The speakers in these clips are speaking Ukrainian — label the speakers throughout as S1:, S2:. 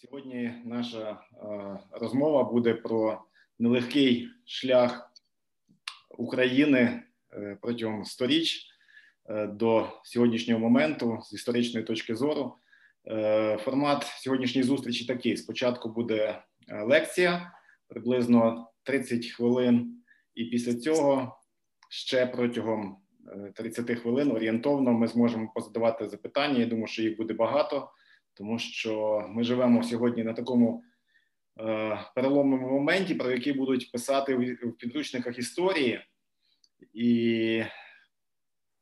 S1: Сьогодні наша е, розмова буде про нелегкий шлях України е, протягом сторіч е, до сьогоднішнього моменту з історичної точки зору. Формат сьогоднішньої зустрічі такий: спочатку буде лекція приблизно 30 хвилин, і після цього ще протягом 30 хвилин орієнтовно ми зможемо позадавати запитання. Я думаю, що їх буде багато тому що ми живемо сьогодні на такому е, переломному моменті, про який будуть писати в, в підручниках історії, і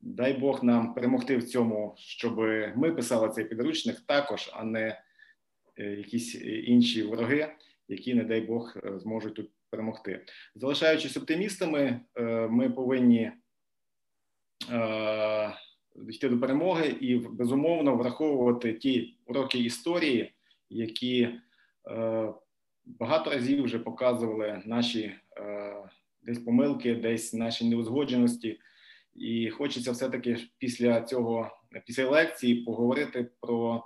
S1: дай Бог нам перемогти в цьому, щоб ми писали цей підручник також, а не е, якісь інші вороги, які, не дай Бог, е, зможуть тут перемогти. Залишаючись оптимістами, е, ми повинні. Йти до перемоги і безумовно враховувати ті уроки історії, які е, багато разів вже показували наші е, десь помилки, десь наші неузгодженості. І хочеться все-таки після цього, після лекції, поговорити про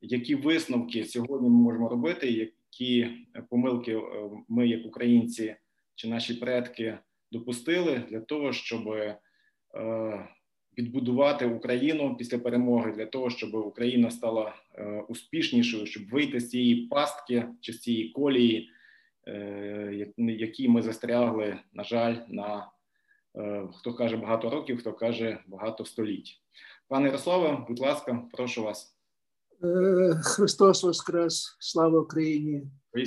S1: які висновки сьогодні ми можемо робити, які помилки е, ми, як українці чи наші предки, допустили для того, щоб е, відбудувати Україну після перемоги для того, щоб Україна стала е, успішнішою, щоб вийти з цієї пастки чи з цієї колії, е, які ми застрягли, на жаль, на е, хто каже багато років, хто каже багато століть. Пане Ярославе, будь ласка, прошу вас.
S2: Христос Воскрес, слава Україні,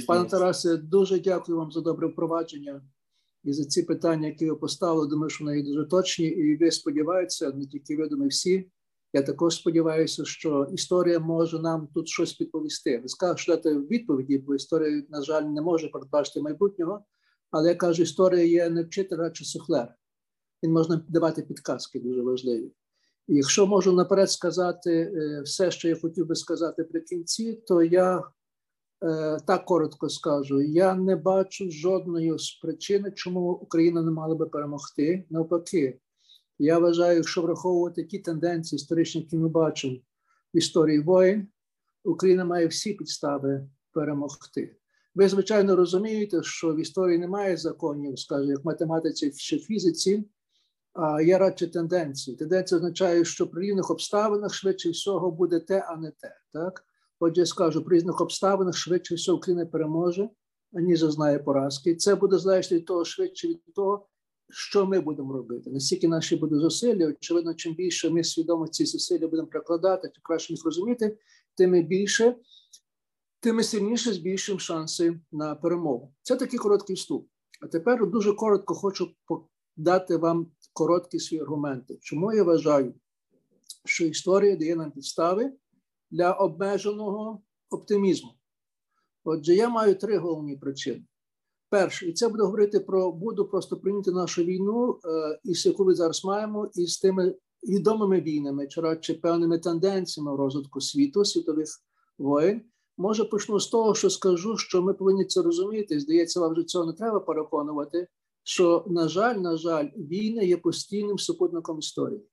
S2: пане Тарасе. Дуже дякую вам за добре впровадження. І за ці питання, які ви поставили, думаю, що вони дуже точні, і ви сподіваєтеся, не тільки ви, думаю, всі. Я також сподіваюся, що історія може нам тут щось підповісти. Не скажу, що дати відповіді, бо історія, на жаль, не може передбачити майбутнього. Але я кажу, історія є не вчитель, а чи суфлер. Він можна давати підказки дуже важливі. І якщо можу наперед сказати е, все, що я хотів би сказати при кінці, то я так коротко скажу, я не бачу жодної причини, чому Україна не мала би перемогти. Навпаки, я вважаю, якщо враховувати ті тенденції історичні, які ми бачимо в історії воїн, Україна має всі підстави перемогти. Ви, звичайно, розумієте, що в історії немає законів, скажімо, як в математиці чи фізиці, а є радше тенденції. Тенденція означає, що при рівних обставинах швидше всього буде те, а не те. Так? Отже, я скажу, при різних обставинах швидше все Україна переможе, аніж зазнає поразки. Це буде залежати від того, швидше від того, що ми будемо робити. Наскільки наші будуть зусилля, очевидно, чим більше ми свідомо ці зусилля будемо прикладати, тим краще їх розуміти, тим більше, тим сильніше збільшимо шанси на перемогу. Це такий короткий вступ. А тепер дуже коротко хочу дати вам короткі свої аргументи. Чому я вважаю, що історія дає нам підстави для обмеженого оптимізму. Отже, я маю три головні причини. Перше, і це буду говорити про буду просто прийняти нашу війну, е, із яку ми зараз маємо, і з тими відомими війнами, чи радше певними тенденціями в розвитку світу, світових воєн. Може, почну з того, що скажу, що ми повинні це розуміти. Здається, вам вже цього не треба переконувати. Що, на жаль, на жаль, війна є постійним супутником історії.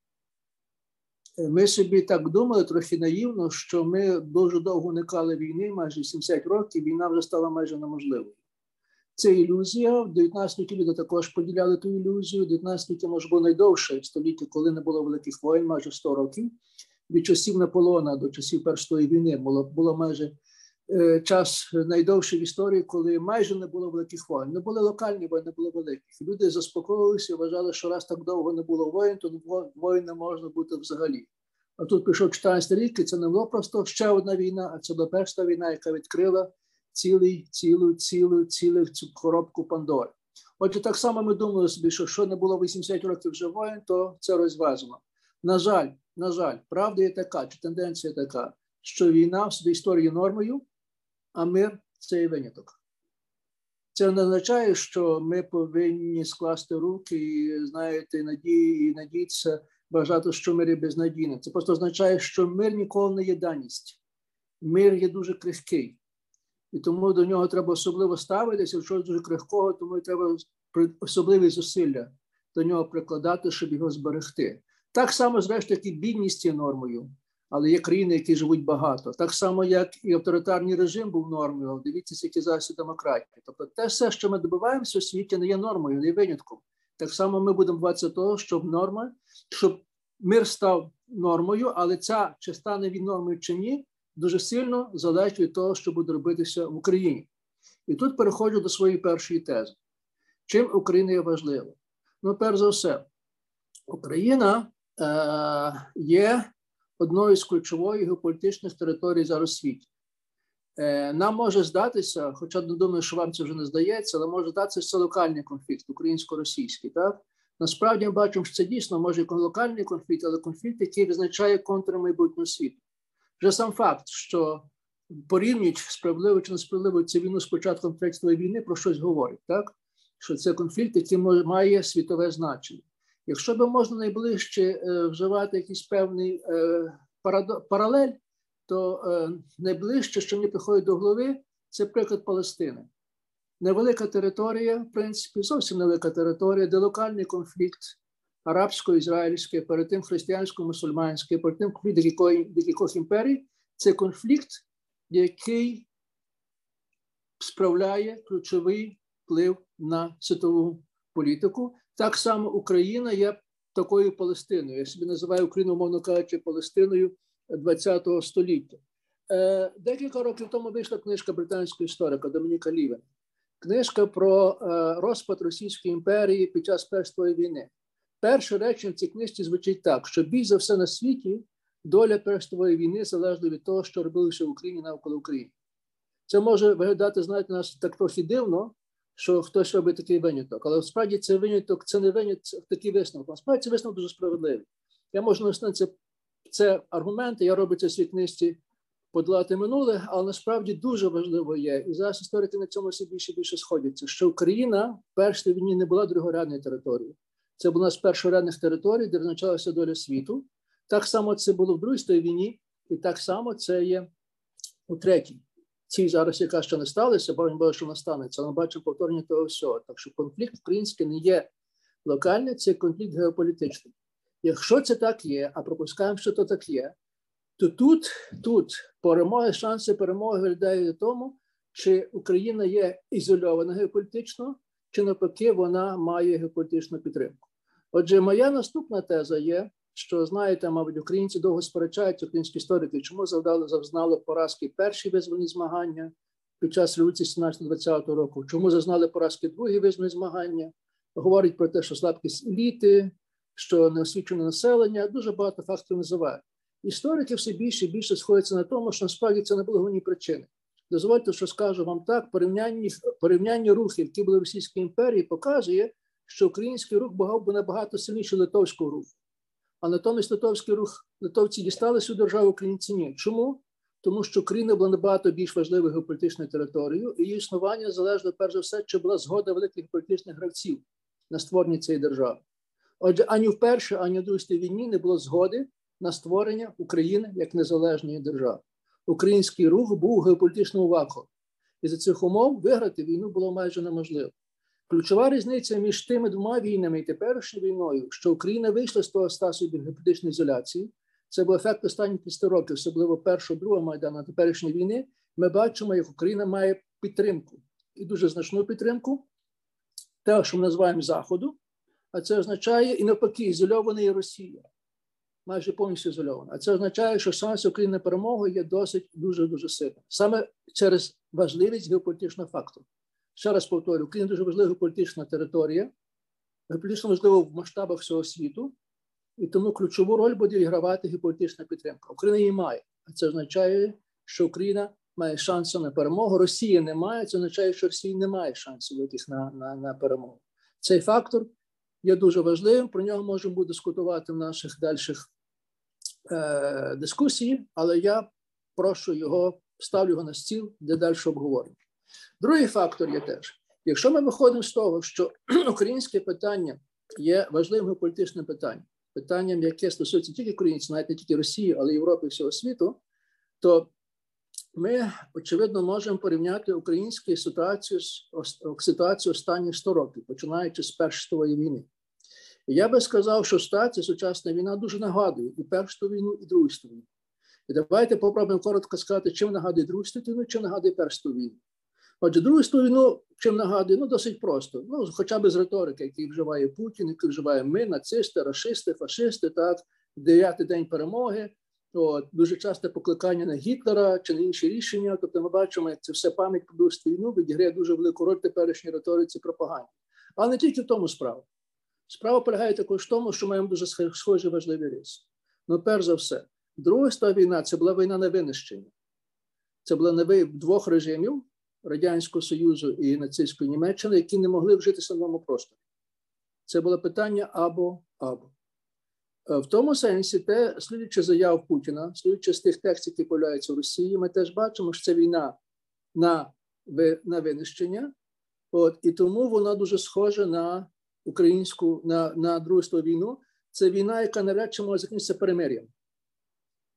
S2: Ми собі так думали трохи наївно, що ми дуже довго уникали війни, майже 70 років. Війна вже стала майже неможливою. Це ілюзія. В 19 столітті люди також поділяли ту ілюзію. 19 століття, може, було найдовше століття, коли не було великих воєн, майже 100 років. Від часів Наполона до часів Першої війни було було майже час найдовший в історії, коли майже не було великих воєн. Не були локальні воїни, було великих. Люди заспокоїлися, вважали, що раз так довго не було воїн, то воїн не можна бути взагалі. А тут пішов 14 рік, і це не було просто ще одна війна, а це була перша війна, яка відкрила цілий, цілу, цілу, цілу цю коробку Пандори. Отже, так само ми думали собі, що що не було 80 років вже воїн, то це розвезено. На жаль, на жаль, правда є така, чи тенденція така, що війна в собі історії нормою, а мир це є виняток. Це не означає, що ми повинні скласти руки і знаєте, надії і надіятися вважати, що мир є безнадійним. Це просто означає, що мир ніколи не є даність. Мир є дуже крихкий. І тому до нього треба особливо ставитися, щось дуже крихкого, тому треба особливі зусилля до нього прикладати, щоб його зберегти. Так само, зрештою, і бідність є нормою. Але є країни, які живуть багато. Так само, як і авторитарний режим був нормою. Дивіться, які зараз демократії. Тобто, те все, що ми добиваємося у світі, не є нормою, не є винятком. Так само ми будемо бачити того, щоб норма, щоб мир став нормою, але ця чи стане він нормою чи ні, дуже сильно залежить від того, що буде робитися в Україні. І тут переходжу до своєї першої тези. Чим Україна є важлива? Ну, перш за все, Україна е, є одною з ключових геополітичних територій зараз світі. Е, Нам може здатися, хоча не думаю, що вам це вже не здається, але може здатися, що це локальний конфлікт, українсько-російський. так? Насправді ми бачимо, що це дійсно може локальний конфлікт, але конфлікт, який визначає контури майбутнього світу. Вже сам факт, що порівнюють справедливо чи несправедливо цю війну з початком третьої війни, про щось говорить, так? Що це конфлікт, який має світове значення. Якщо би можна найближче е, вживати якийсь певний е, паралель, то е, найближче, що мені приходить до голови, це приклад Палестини. Невелика територія, в принципі, зовсім невелика територія, де локальний конфлікт арабсько-ізраїльський, перед тим християнсько-мусульманський, перед тим конфлікт декількох імперій, це конфлікт, який справляє ключовий вплив на світову політику. Так само Україна є такою Палестиною. Я собі називаю Україну, мовно кажучи, Палестиною ХХ століття. Е, декілька років тому вийшла книжка британського історика Домініка Лівена. Книжка про е, розпад Російської імперії під час Першої війни. Перше речення в цій книжці звучить так: що більш за все на світі доля Першої війни залежна від того, що робилося в Україні навколо України. Це може виглядати, знаєте, нас так трохи дивно, що хтось робить такий виняток. Але справді це виняток, це не виняток, такий висновок. Насправді це висновок дуже справедливий. Я можу наснити це, це аргументи, я роблю це в свій книжці подолати минуле, але насправді дуже важливо є. І зараз історики на цьому все більше більше сходяться, що Україна в першій війні не була другорядною територією. Це була з першорядних територій, де визначалася доля світу. Так само це було в Другій війні, і так само це є у третій цій зараз, яка ще не сталася, бо він що вона станеться, ми бачимо повторення того всього. Так що конфлікт український не є локальний, це конфлікт геополітичний. Якщо це так є, а пропускаємо, що то так є, то тут тут перемоги, шанси перемоги виглядають тому, чи Україна є ізольована геополітично, чи навпаки вона має геополітичну підтримку. Отже, моя наступна теза є, що знаєте, мабуть, українці довго сперечаються, українські історики, чому завдали зазнали поразки перші визвольні змагання під час революції 17-20 року, чому зазнали поразки другі визвольні змагання, говорять про те, що слабкість еліти, що неосвічене населення, дуже багато факторів називають. Історики все більше і більше сходяться на тому, що насправді це не були головні причини. Дозвольте, що скажу вам так: порівняння порівняння рухів, які були в Російській імперії, показує, що український рух був набагато сильніший литовського руху. А натомість литовський рух литовці дістали цю державу українці ні. Чому? Тому що Україна була набагато більш важливою геополітичною територією, і її існування залежало перш за все, чи була згода великих політичних гравців на створення цієї держави. Отже, ані в першій, ані в другій війні не було згоди на створення України як незалежної держави. Український рух був у геополітичному вакуумі. І за цих умов виграти війну було майже неможливо. Ключова різниця між тими двома війнами і теперішньою війною, що Україна вийшла з того стасу геополітичної ізоляції, це був ефект останніх 50 років, особливо першого, другого майдану теперішньої війни. Ми бачимо, як Україна має підтримку і дуже значну підтримку, те, що ми називаємо Заходу, а це означає і навпаки, ізольована є Росія, майже повністю ізольована. А це означає, що шанс України на перемогу є досить дуже дуже сильним. Саме через важливість геополітичного фактору. Ще раз повторю, Україна дуже важлива політична територія, політично важливо в масштабах всього світу, і тому ключову роль буде відгравати геополітична підтримка. Україна її має, а це означає, що Україна має шанси на перемогу. Росія не має, це означає, що Росія не має шансів яких на, на, на перемогу. Цей фактор є дуже важливим. Про нього можемо дискутувати в наших дальших е, дискусії, але я прошу його, ставлю його на стіл для дальшого обговорення. Другий фактор є теж: якщо ми виходимо з того, що українське питання є важливим політичним питанням, питанням, яке стосується тільки українців, навіть не тільки Росії, але й Європи і всього світу, то ми очевидно можемо порівняти українську ситуацію з ситуацію останніх 100 років, починаючи з Першої війни. І я би сказав, що ситуація сучасна війна дуже нагадує і Першу війну, і Другу війну. І давайте попробуємо коротко сказати, чим нагадує Другу світову, чим нагадує Першу війну. Отже, Другу війну, чим нагадує, ну досить просто. Ну, хоча б з риторики, який вживає Путін, який вживає ми, нацисти, расисти, фашисти, так, дев'ятий день перемоги. От, Дуже часте покликання на Гітлера чи на інші рішення. Тобто ми бачимо, як це все пам'ять про Другу війну відіграє дуже велику роль теперішній риториці пропаганді. Але не тільки в тому справа. Справа полягає також в тому, що маємо дуже схожі важливі риси. Ну, перш за все, Друга війна це була війна на винищення. Це була на двох режимів Радянського Союзу і нацистської Німеччини, які не могли вжитися на новому просторі. Це було питання або або. Е, в тому сенсі, те, слідуючи заяв Путіна, слідуючи з тих текстів, які появляються в Росії, ми теж бачимо, що це війна на на винищення, от, і тому вона дуже схожа на українську на на Другу війну. Це війна, яка навряд чи може закінчитися перемир'ям.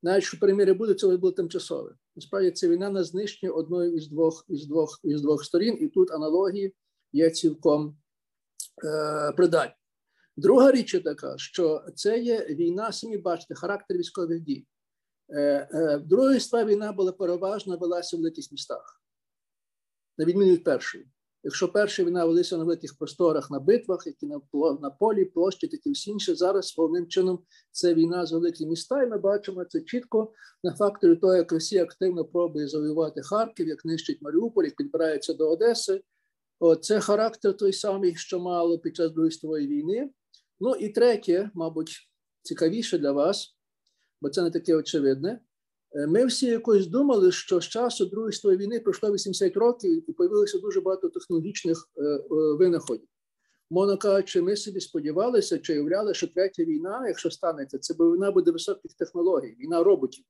S2: Навіть що перемир'я буде, це буде тимчасове. Насправді це війна на знищення одної із двох із двох із двох сторін, і тут аналогії є цілком е, придатні. Друга річ така, що це є війна, самі бачите, характер військових дій. Е, е, Друга світова війна була переважно велася в великих містах, на відміну від першої. Якщо перша війна велися на великих просторах на битвах, які на на полі, площі, такі всі інші, зараз повним чином це війна з великих міста, і ми бачимо це чітко на факторі того, як Росія активно пробує завоювати Харків, як нищить Маріуполь, як підбирається до Одеси. О, це характер той самий, що мало під час Другої світової війни. Ну і третє, мабуть, цікавіше для вас, бо це не таке очевидне. Е, ми всі якось думали, що з часу Другої світової війни пройшло 80 років і появилося дуже багато технологічних е, е, винаходів. Мовно кажучи, ми собі сподівалися чи уявляли, що третя війна, якщо станеться, це війна буде високих технологій, війна роботів.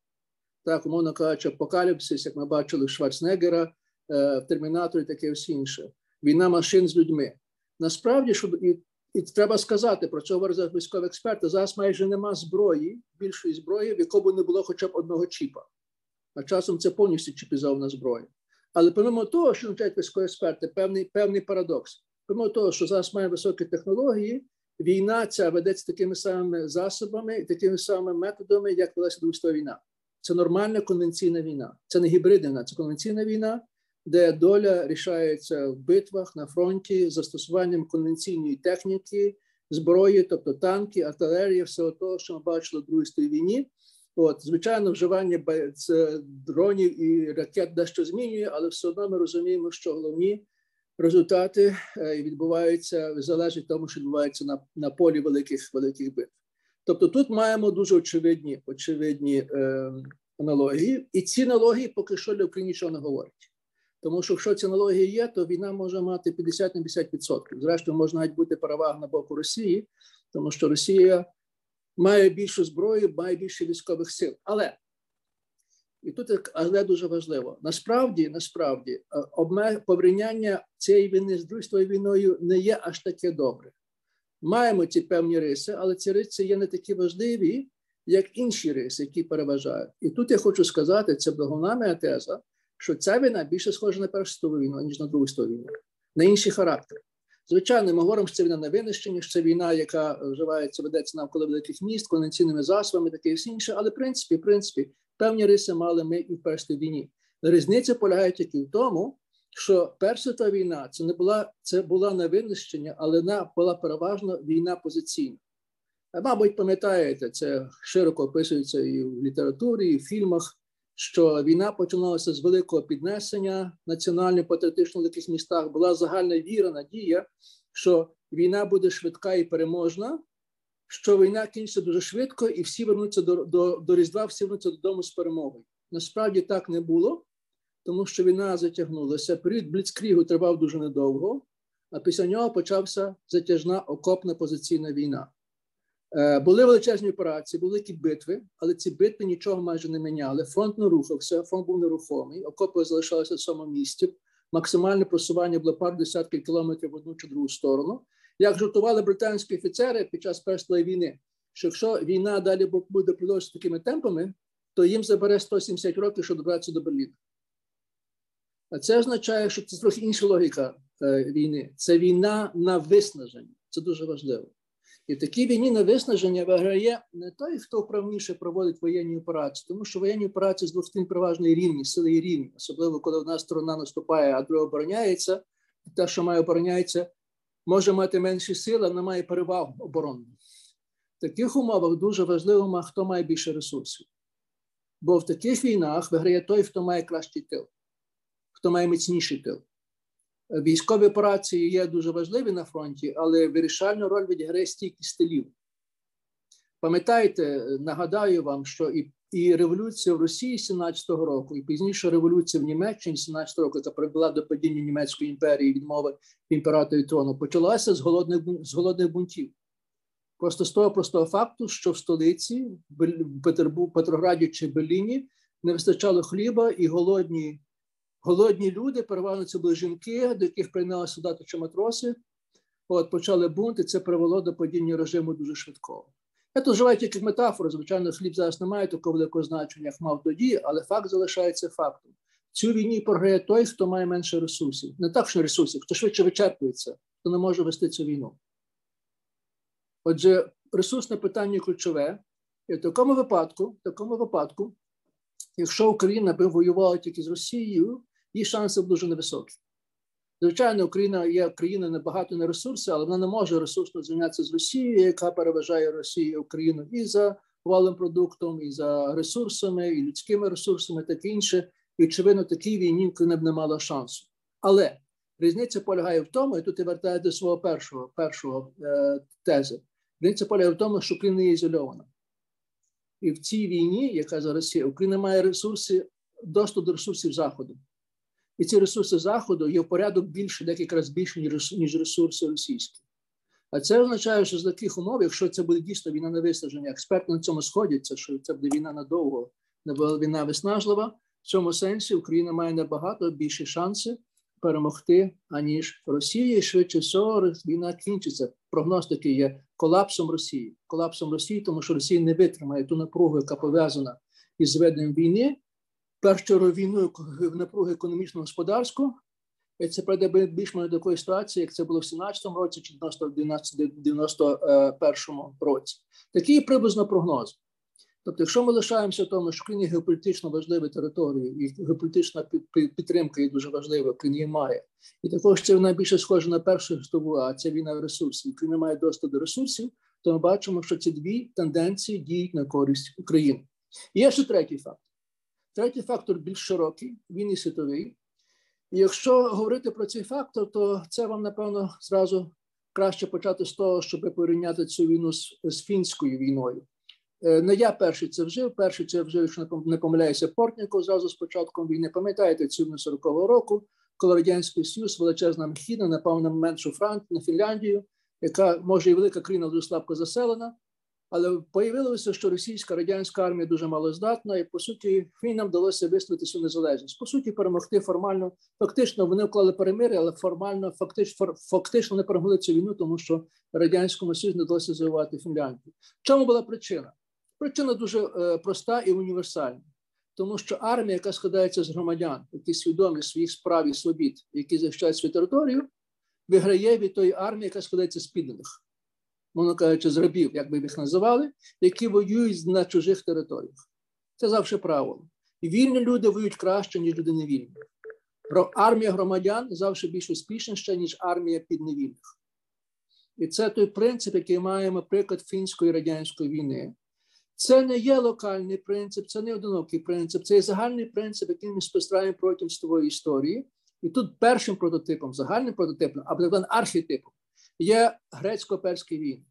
S2: Так, умовно кажучи, апокаліпсис, як ми бачили в Шварценеггера, в Термінаторі, таке все інше. Війна машин з людьми. Насправді, щоб і і треба сказати про це говорить військові експерти. Зараз майже нема зброї, більшої зброї, в якому не було хоча б одного чіпа. А часом це повністю чіпізована зброя. Але помимо того, що навчають військові експерти, певний певний парадокс. Помимо того, що зараз має високі технології, війна ця ведеться такими самими засобами і такими самими методами, як велася Друга війна. Це нормальна конвенційна війна. Це не гібридна війна, це конвенційна війна, де доля рішається в битвах на фронті застосуванням конвенційної техніки, зброї, тобто танки, артилерія, всього того, що ми бачили в Другій війні. От, звичайно, вживання дронів і ракет дещо змінює, але все одно ми розуміємо, що головні результати е, відбуваються залежить тому, що відбувається на на полі великих великих битв. Тобто, тут маємо дуже очевидні очевидні е, аналогії, і ці аналогії поки що для України нічого не говорять. Тому що якщо ці аналогії є, то війна може мати 50 на 50%. Зрештою, може навіть бути перевага на боку Росії, тому що Росія має більшу зброю, має більше військових сил. Але і тут але дуже важливо: насправді, насправді, е, порівняння цієї війни з другою війною не є аж таке добре. Маємо ці певні риси, але ці риси є не такі важливі, як інші риси, які переважають. І тут я хочу сказати, це моя теза що ця війна більше схожа на першу світову війну, ніж на другу світову війну, на інший характер. Звичайно, ми говоримо, що це війна на винищення, що це війна, яка вживається, ведеться навколо великих міст, конвенційними засобами, таке і все інше. Але в принципі, в принципі, певні риси мали ми і в першій війні. Різниця полягає тільки в тому, що перша та війна це не була це була на винищення, але вона була переважно війна позиційна. Мабуть, пам'ятаєте, це широко описується і в літературі, і в фільмах що війна починалася з великого піднесення національно патріотично в містах. Була загальна віра, надія, що війна буде швидка і переможна, що війна кінчиться дуже швидко, і всі вернуться до до, до Різдва, всі вернуться додому з перемогою. Насправді так не було, тому що війна затягнулася. Період Бліцкрігу тривав дуже недовго, а після нього почався затяжна окопна позиційна війна. Е, були величезні операції, були великі битви, але ці битви нічого майже не міняли. Фронт не рухався, фронт був нерухомий, окопи залишалися в самому місті. Максимальне просування було пару десятків кілометрів в одну чи другу сторону. Як жартували британські офіцери під час першої війни, що якщо війна далі буде продовжуватися такими темпами, то їм забере 170 років, щоб добратися до Берліна. А це означає, що це трохи інша логіка е, війни. Це війна на виснаження. Це дуже важливо. І в такій війні на виснаження виграє не той, хто вправніше проводить воєнні операції, тому що воєнні операції з двох сторін переважно рівні, сили і рівні, особливо коли одна сторона наступає, а друга обороняється. Те, що має обороняється, може мати менші сили, але має перевагу оборонну. В таких умовах дуже важливо, хто має більше ресурсів. Бо в таких війнах виграє той, хто має кращий тил, хто має міцніший тил. Військові операції є дуже важливі на фронті, але вирішальну роль відіграє стійкість стилів. Пам'ятаєте, нагадаю вам, що і і революція в Росії 17-го року, і пізніше революція в Німеччині 17-го року, яка привела до падіння німецької імперії відмови імператорі трону, почалася з голодних з голодних бунтів. Просто з того простого факту, що в столиці, в Петрограді чи Берліні не вистачало хліба, і голодні голодні люди, переважно це були жінки, до яких прийняли солдати чи матроси. От почали бунт, і це привело до падіння режиму дуже швидкого. Я тут вживаю тільки метафору. Звичайно, хліб зараз не має такого великого значення, як мав тоді, але факт залишається фактом. Цю війні програє той, хто має менше ресурсів. Не так, що ресурсів, хто швидше вичерпується, хто не може вести цю війну. Отже, ресурсне питання ключове. І в такому випадку, в такому випадку, якщо Україна би воювала тільки з Росією, її шанси дуже невисокі. Звичайно, Україна є країна небагато на ресурси, але вона не може ресурсно звільнятися з Росією, яка переважає Росію Україну і за валим продуктом, і за ресурсами, і людськими ресурсами, таке інше. І очевидно, такій війні Україна б не мала шансу. Але різниця полягає в тому, і тут я вертаю до свого першого першого е, тези. Різниця полягає в тому, що Україна є ізольована. І в цій війні, яка зараз є, Україна має ресурси, доступ до ресурсів Заходу. І ці ресурси Заходу є в порядок більше, декілька разів більше, ніж ресурси російські. А це означає, що з таких умов, якщо це буде дійсно війна на виснаження, експерти на цьому сходяться, що це буде війна надовго, не війна виснажлива. В цьому сенсі Україна має набагато більші шанси перемогти, аніж Росія. І швидше всього війна кінчиться. Прогноз такий є колапсом Росії. Колапсом Росії, тому що Росія не витримає ту напругу, яка пов'язана із зведенням війни першу війну напругу економічно господарську і це прийде більш до такої ситуації, як це було в 17-му році чи 91-му році. Такий приблизно прогноз. Тобто, якщо ми лишаємося в тому, що Україні геополітично важливі території, і геополітична підтримка є дуже важлива, Україна має. І також це найбільше схоже на першу світову, а це війна ресурсів. Україна має доступ до ресурсів, то ми бачимо, що ці дві тенденції діють на користь України. І є ще третій факт. Третій фактор більш широкий, він і світовий. І якщо говорити про цей фактор, то це вам, напевно, зразу краще почати з того, щоб порівняти цю війну з, з фінською війною. Е, не я перший це вжив, перший це вжив, якщо не помиляюся, Портніко зразу з початком війни. Пам'ятаєте цю 40-го року, коли Радянський Союз, величезна мхіна, напав на меншу Францію, на Фінляндію, яка може і велика країна дуже слабко заселена, але появилося, що російська радянська армія дуже малоздатна, і по суті фінам вдалося виставити цю незалежність. По суті, перемогти формально. Фактично вони вклали перемир'я, але формально, фактично, фактично не перемогли цю війну, тому що радянському Союзу не вдалося завоювати Фінляндію. Чому була причина? Причина дуже е, проста і універсальна, тому що армія, яка складається з громадян, які свідомі своїх справ і свобід, які захищають свою територію, виграє від тої армії, яка складається з підданих мовно кажучи, з рабів, як би їх називали, які воюють на чужих територіях. Це завжди правило. І вільні люди воюють краще, ніж люди невільні. Армія громадян завжди більш успішніша, ніж армія підневільних. І це той принцип, який маємо приклад фінської радянської війни. Це не є локальний принцип, це не одинокий принцип, це є загальний принцип, який ми спостерігаємо протягом світової історії. І тут першим прототипом, загальним прототипом, або так архетипом, є грецько-перські війни.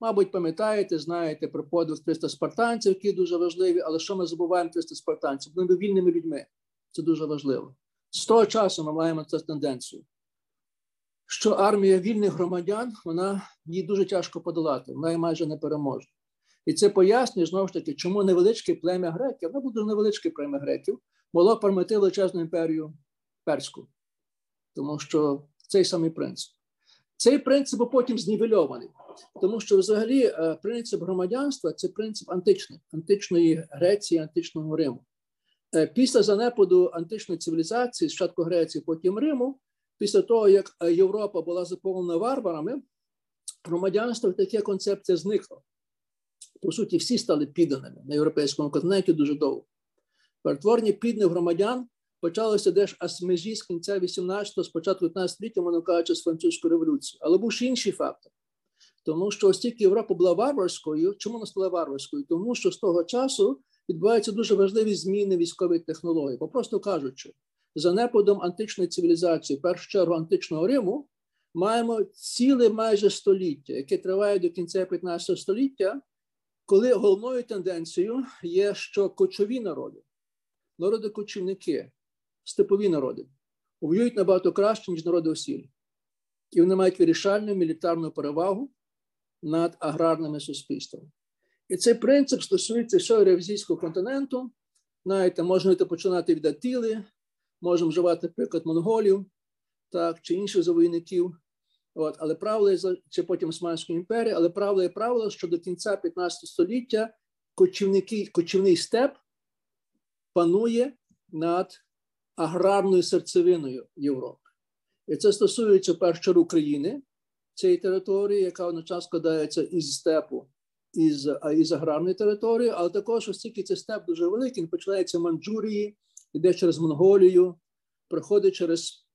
S2: Мабуть, пам'ятаєте, знаєте про подвиг 300 спартанців, які дуже важливі, але що ми забуваємо 300 спартанців? Вони вільними людьми. Це дуже важливо. З того часу ми маємо цю тенденцію, що армія вільних громадян вона її дуже тяжко подолати, вона її майже не переможе. І це пояснює знову ж таки, чому невеличке плем'я греків, воно буде невеличке плем'я греків, могло перемогти величезну імперію перську, тому що цей самий принцип. Цей принцип потім знівельований, тому що взагалі е, принцип громадянства це принцип античний, античної Греції, античного Риму. Е, після занепаду античної цивілізації, спочатку Греції, потім Риму, після того, як е, Європа була заповнена варварами, громадянство таке концепція зникла. По суті, всі стали підданими на європейському континенті дуже довго. Перетворення підних громадян почалося десь аж з з кінця 18-го, спочатку 19 століття, воно кажучи, з французької революції. Але був ще інший фактор. Тому що оскільки Європа була варварською, чому вона стала варварською? Тому що з того часу відбуваються дуже важливі зміни військової технології. Попросту кажучи, за непадом античної цивілізації, в першу чергу античного Риму, маємо ціле майже століття, яке триває до кінця 15 століття, коли головною тенденцією є, що кочові народи, народи кочівники, степові народи воюють набагато краще, ніж народи осіль. І вони мають вирішальну мілітарну перевагу над аграрними суспільствами. І цей принцип стосується всього Євразійського континенту. Знаєте, можна починати від Атіли, можемо вживати приклад монголів так, чи інших завойників. От, але правило, чи потім Османської імперії, але правило є правило, що до кінця 15 століття кочівники, кочівний степ панує над аграрною серцевиною Європи. І це стосується першу України, цієї території, яка одночасно складається із степу, із із аграрної території, але також, оскільки цей степ дуже великий, він починається в Манджурії, йде через Монголію, проходить через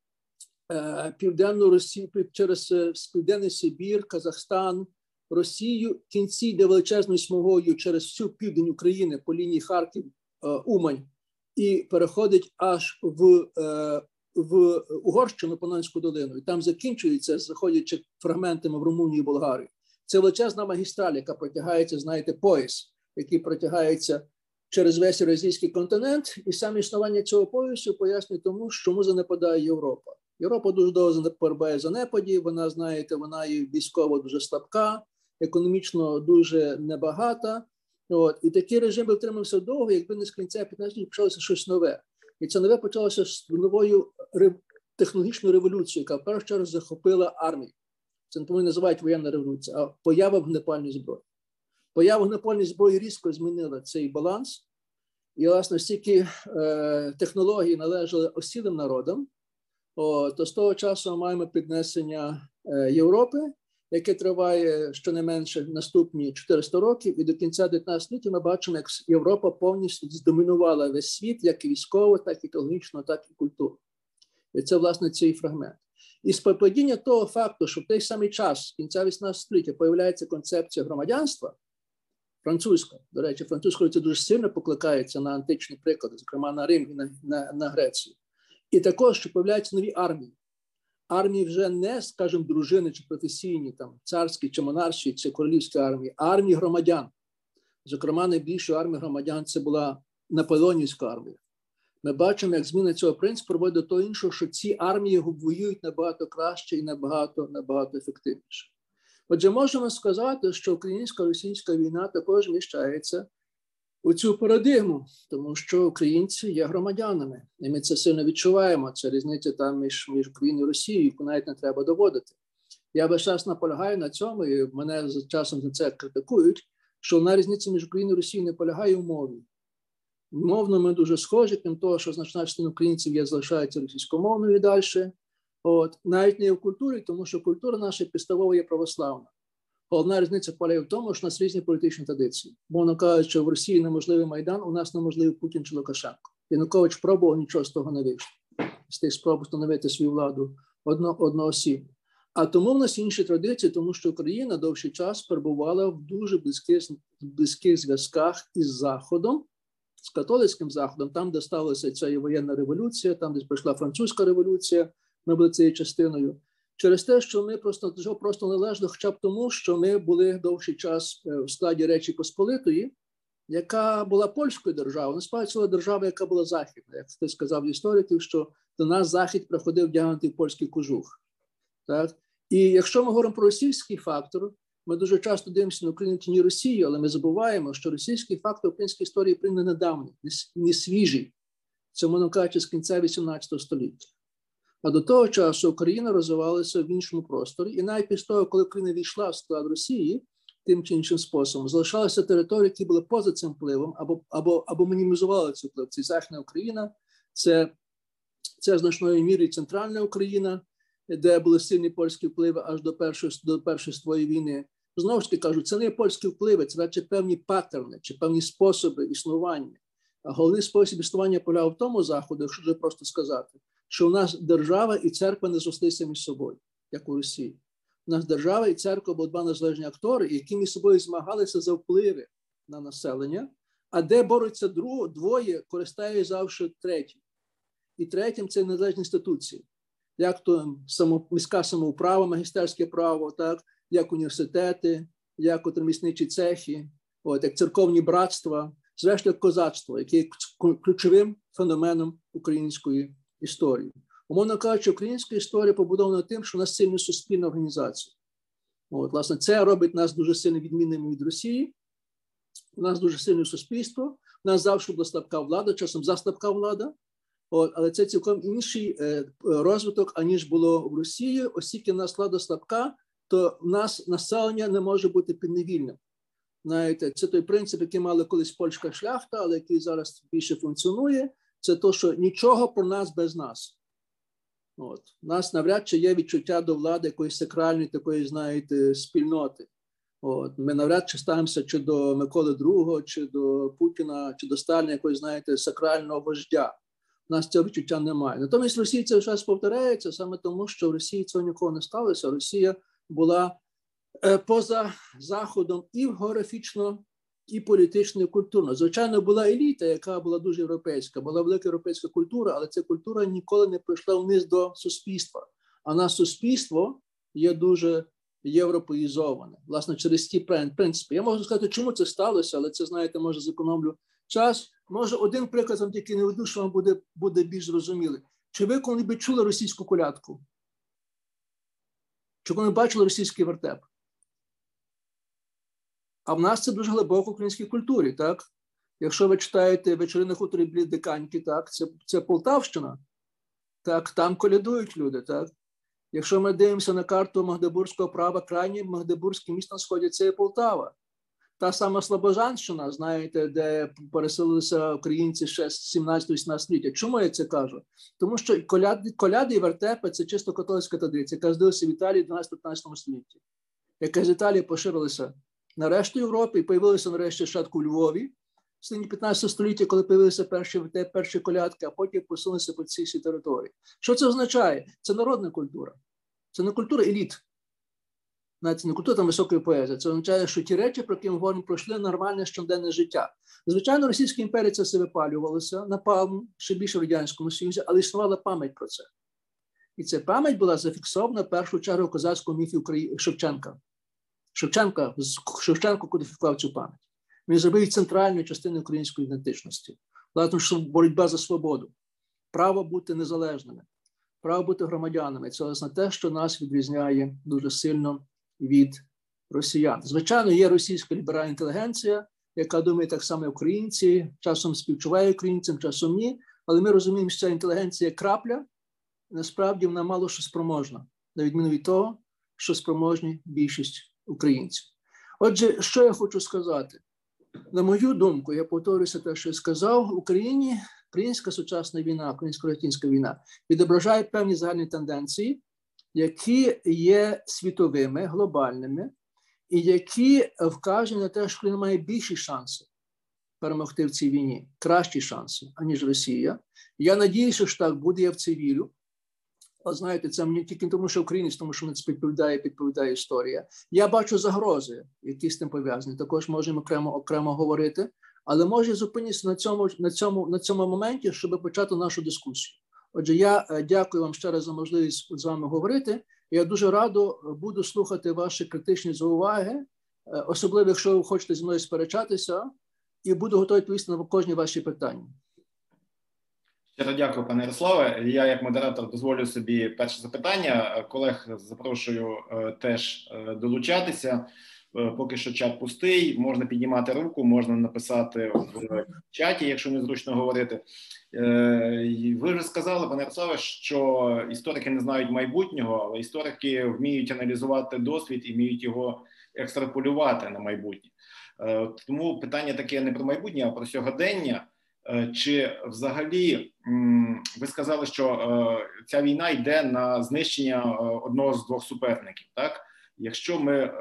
S2: е, Південну Росію, через е, Південний Сибір, Казахстан, Росію, в кінці йде величезною смугою через всю південь України по лінії Харків, е, Умань, і переходить аж в е, в Угорщину Панонську долину, і там закінчується, заходячи фрагментами в Румунію і Болгарію. Це величезна магістраль, яка протягається, знаєте, пояс, який протягається через весь Євразійський континент, і саме існування цього поясу пояснює тому, чому занепадає Європа. Європа дуже довго перебуває занепаді. Вона знаєте, вона є військово дуже слабка, економічно дуже небагата. От і такий режим би втримався довго, якби не з кінця 15 почалося щось нове. І це нове почалося з новою технологічною революцією, яка в першу чергу захопила армію. Це не повинні називають воєнна революція, а поява вогнепальної зброї. Поява вогнепальної зброї різко змінила цей баланс. І, власне, стільки е, технологій належали осілим народам, о, то з того часу маємо піднесення е, Європи, яке триває щонайменше наступні 400 років, і до кінця 19 століття ми бачимо, як Європа повністю здомінувала весь світ, як військово, так і екологічно, так і культурно. І це власне цей фрагмент. І співпадіння того факту, що в той самий час, кінця 18 століття, появляється концепція громадянства французька. До речі, французькою це дуже сильно покликається на античні приклади, зокрема на Рим і на, на, на Грецію. І також, що появляються нові армії армії вже не, скажімо, дружини чи професійні, там царські чи монарші, чи королівські армії, а армії громадян. Зокрема, найбільшою армією громадян це була Наполеонівська армія. Ми бачимо, як зміна цього принципу приводить до того іншого, що ці армії воюють набагато краще і набагато набагато ефективніше. Отже, можемо сказати, що українсько-російська війна також вміщається у цю парадигму, тому що українці є громадянами, і ми це сильно відчуваємо. Це різниця там між між Україною і Росією, яку навіть не треба доводити. Я весь час наполягаю на цьому, і мене з часом за це критикують. Що одна різниця між Україною і Росією не полягає у мові. Мовно ми дуже схожі, крім того, що значна частина українців є залишається російськомовною і далі. От навіть не в культурі, тому що культура наша підставова є православна. Головна різниця полягає в тому, що у нас різні політичні традиції. Мовно що в Росії неможливий Майдан, у нас неможливий Путін чи Лукашенко. Янукович пробував нічого з того не вийшло. З тих спроб встановити свою владу одно, одноосібно. А тому в нас інші традиції, тому що Україна довший час перебувала в дуже близьких близьких зв'язках із Заходом, з католицьким заходом, там, де сталася ця воєнна революція, там, де пройшла французька революція, ми були цією частиною через те, що ми просто просто належно, хоча б тому, що ми були довший час е, в складі Речі Посполитої, яка була польською державою. Насправді це держава, яка була західна. Як ти сказав істориків, що до нас захід приходив вдягнутий польський кожух. Так? І якщо ми говоримо про російський фактор, ми дуже часто дивимося на Україну ні Росію, але ми забуваємо, що російський фактор в українській історії прийняли недавній, не свіжий. Можна кажучи, з кінця 18 століття. А до того часу Україна розвивалася в іншому просторі, і навіть після того, коли Україна війшла в склад Росії тим чи іншим способом, залишалися території, які були поза цим впливом, або або, або мінімізували цей вплив. Це Західна Україна, це це значною мірою центральна Україна, де були сильні польські впливи аж до першої до першої світової війни. Знову ж таки кажу, це не польські впливи, це радше певні паттерни чи певні способи існування. А головний спосіб існування полягав в тому заходу, якщо вже просто сказати, що у нас держава і церква не зрослися між собою, як у Росії. У нас держава і церква були два незалежні актори, які між собою змагалися за впливи на населення, а де борються двоє, користає завжди третій. І третім це незалежні інституції, як то само, міська самоуправа, магістерське право, так, як університети, як от ремісничі цехи, от, як церковні братства, зрештою козацтво, яке є ключовим феноменом української історії. Умовно кажучи, українська історія побудована тим, що у нас сильна суспільна організація. От, власне, це робить нас дуже сильно відмінними від Росії. У нас дуже сильне суспільство. У нас завжди була слабка влада, часом заслабка влада. От, але це цілком інший е, розвиток, аніж було в Росії, оскільки нас влада слабка, то в нас населення не може бути підневільним. Знаєте, це той принцип, який мали колись польська шляхта, але який зараз більше функціонує. Це то, що нічого про нас без нас. От. У нас навряд чи є відчуття до влади якоїсь сакральної такої, знаєте, спільноти. От. Ми навряд чи ставимося чи до Миколи II, чи до Путіна, чи до Сталіна, якогось, знаєте, сакрального вождя. У нас цього відчуття немає. Натомість Росія це час повторяється саме тому, що в Росії цього ніколи не сталося. Росія була е, поза заходом і географічно, і політично, і культурно. Звичайно, була еліта, яка була дуже європейська, була велика європейська культура, але ця культура ніколи не прийшла вниз до суспільства. А на суспільство є дуже європеїзоване. Власне, через ті принципи. Я можу сказати, чому це сталося, але це знаєте, може зекономлю час. Може, один приклад вам тільки не веду, що вам буде буде більш зрозумілий. Чи ви коли-небудь чули російську колядку? Чи коли бачили російський вертеп? А в нас це дуже глибоко в українській культурі, так? Якщо ви читаєте вечори на хуторі Блідиканьки, так, це це Полтавщина, так, там колядують люди, так. Якщо ми дивимося на карту Магдебурзького права, крайні Магдебурзькі міста на сході це є Полтава. Та сама Слобожанщина, знаєте, де переселилися українці ще з 17-18 століття. Чому я це кажу? Тому що коляди, коляди і вертепи це чисто католицька традиція, яка здалася в Італії в 12-15 столітті, яка з Італії поширилася на решту Європи і появилися нарешті шатку у Львові в середині 15 століття, коли появилися перші перші колядки, а потім посунулися по цій території. Що це означає? Це народна культура, це не культура еліт. Навіть не культура там високої поезії. Це означає, що ті речі, про які ми говоримо, пройшли нормальне щоденне життя. Звичайно, Російська імперія це все випалювалося напалм ще більше в радянському союзі, але існувала пам'ять про це. І ця пам'ять була зафіксована в першу чергу козацькому міфі. Шевченка. Шевченка Шевченко кодифікував цю пам'ять. Він зробив центральною частиною української ідентичності. Власне, що боротьба за свободу, право бути незалежними, право бути громадянами це власне те, що нас відрізняє дуже сильно від росіян. Звичайно, є російська ліберальна інтелігенція, яка думає так само, українці, часом співчуває українцям, часом ні. Але ми розуміємо, що ця інтелігенція крапля, насправді вона мало що спроможна, на відміну від того, що спроможні більшість українців. Отже, що я хочу сказати? На мою думку, я повторюся те, що я сказав, в Україні українська сучасна війна, українсько-латинська війна відображає певні загальні тенденції, які є світовими, глобальними, і які вказують на те, що Україна має більші шанси перемогти в цій війні, кращі шанси, аніж Росія. Я надіюся, що так буде, я в це вірю. Знаєте, це мені тільки тому, що українець, тому що це підповідає, підповідає історія. Я бачу загрози, які з тим пов'язані. Також можемо окремо окремо говорити, але може зупинитися на цьому на цьому на цьому моменті, щоб почати нашу дискусію. Отже, я е, дякую вам ще раз за можливість з вами говорити. Я дуже радо буду слухати ваші критичні зауваги, е, особливо якщо ви хочете зі мною сперечатися, і буду готовий відповісти на кожні ваші питання.
S1: Щиро дякую, пане Ярославе. Я, як модератор, дозволю собі перше запитання. Колег запрошую е, теж е, долучатися. Е, поки що чат пустий, можна піднімати руку, можна написати в чаті, якщо незручно говорити. Ви вже сказали, пане Ярославе, що історики не знають майбутнього, але історики вміють аналізувати досвід і вміють його екстраполювати на майбутнє. Тому питання таке не про майбутнє, а про сьогодення. Чи взагалі ви сказали, що ця війна йде на знищення одного з двох суперників? Так, якщо ми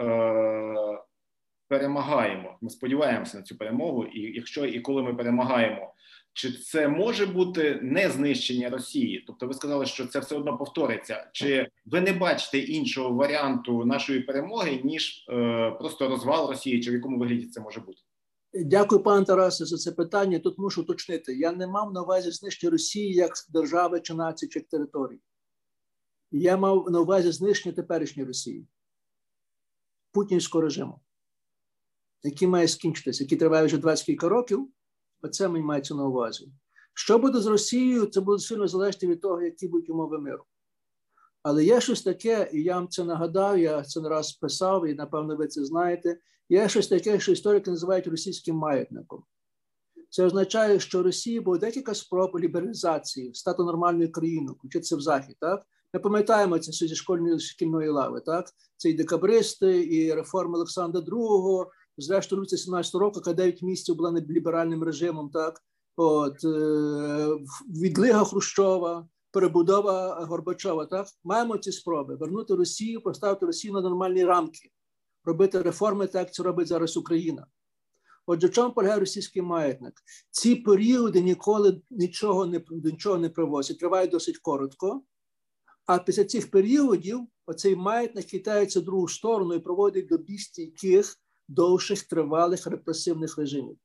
S1: перемагаємо, ми сподіваємося на цю перемогу, і якщо і коли ми перемагаємо, чи це може бути не знищення Росії? Тобто, ви сказали, що це все одно повториться. Чи ви не бачите іншого варіанту нашої перемоги ніж е, просто розвал Росії? Чи в якому вигляді це може бути?
S2: Дякую, пане Тарасе, за це питання. Тут мушу уточнити. Я не мав на увазі знищення Росії як держави чи нації чи території. Я мав на увазі знищення теперішньої Росії, путінського режиму, який має скінчитися, який триває вже 20 кілька років. Оце мені мається на увазі. Що буде з Росією, це буде сильно залежати від того, які будуть умови миру. Але є щось таке, і я вам це нагадав, я це не раз писав, і напевно ви це знаєте. Є щось таке, що історики називають російським маятником. Це означає, що Росія було декілька спроб лібералізації, стати нормальною країною, включитися в захід. Так ми пам'ятаємо це зі школьної шкільної лави. Так, це і декабристи, і реформи Олександра II, зрештою революція 17 року, яка 9 місяців була не ліберальним режимом, так от е, відлига Хрущова, перебудова Горбачова. Так маємо ці спроби вернути Росію, поставити Росію на нормальні рамки, робити реформи, так як це робить зараз Україна. Отже, в чому полягає російський маятник? Ці періоди ніколи нічого не нічого не привозять, тривають досить коротко. А після цих періодів оцей маятник хитається в другу сторону і проводить до більш стійких довших тривалих репресивних режимів.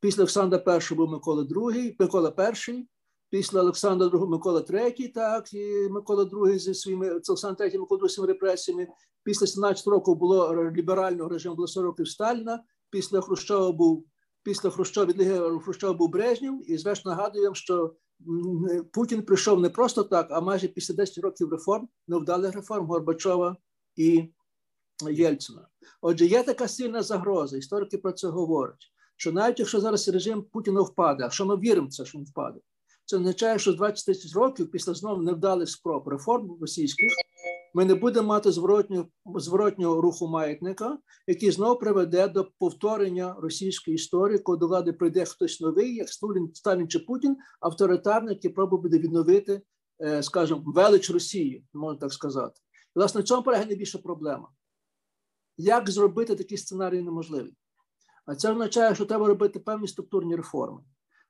S2: Після Олександра І був Микола II, Микола І, після Олександра II Микола III, так, і Микола II зі своїми Олександр III, Микола II своїми репресіями. Після 17 років було ліберального режиму, було 40 років Сталіна, після Хрущова був після Хрущова від Хрущова був Брежнєв, і зрештою нагадуємо, що Путін прийшов не просто так, а майже після 10 років реформ, невдалих реформ Горбачова і Єльцина. Отже, є така сильна загроза, історики про це говорять. Що навіть якщо зараз режим Путіна впаде, а що ми віримо в це, що він впаде, це означає, що 20-30 років після знову невдалих спроб реформ російських ми не будемо мати зворотнього, зворотнього руху маятника, який знову приведе до повторення російської історії, коли до влади прийде хтось новий, як Сталін, Сталін чи Путін, авторитарний, який пробує буде відновити, е, скажімо, велич Росії, можна так сказати. Власне, в цьому полягає найбільша проблема як зробити такий сценарій неможливий. А це означає, що треба робити певні структурні реформи.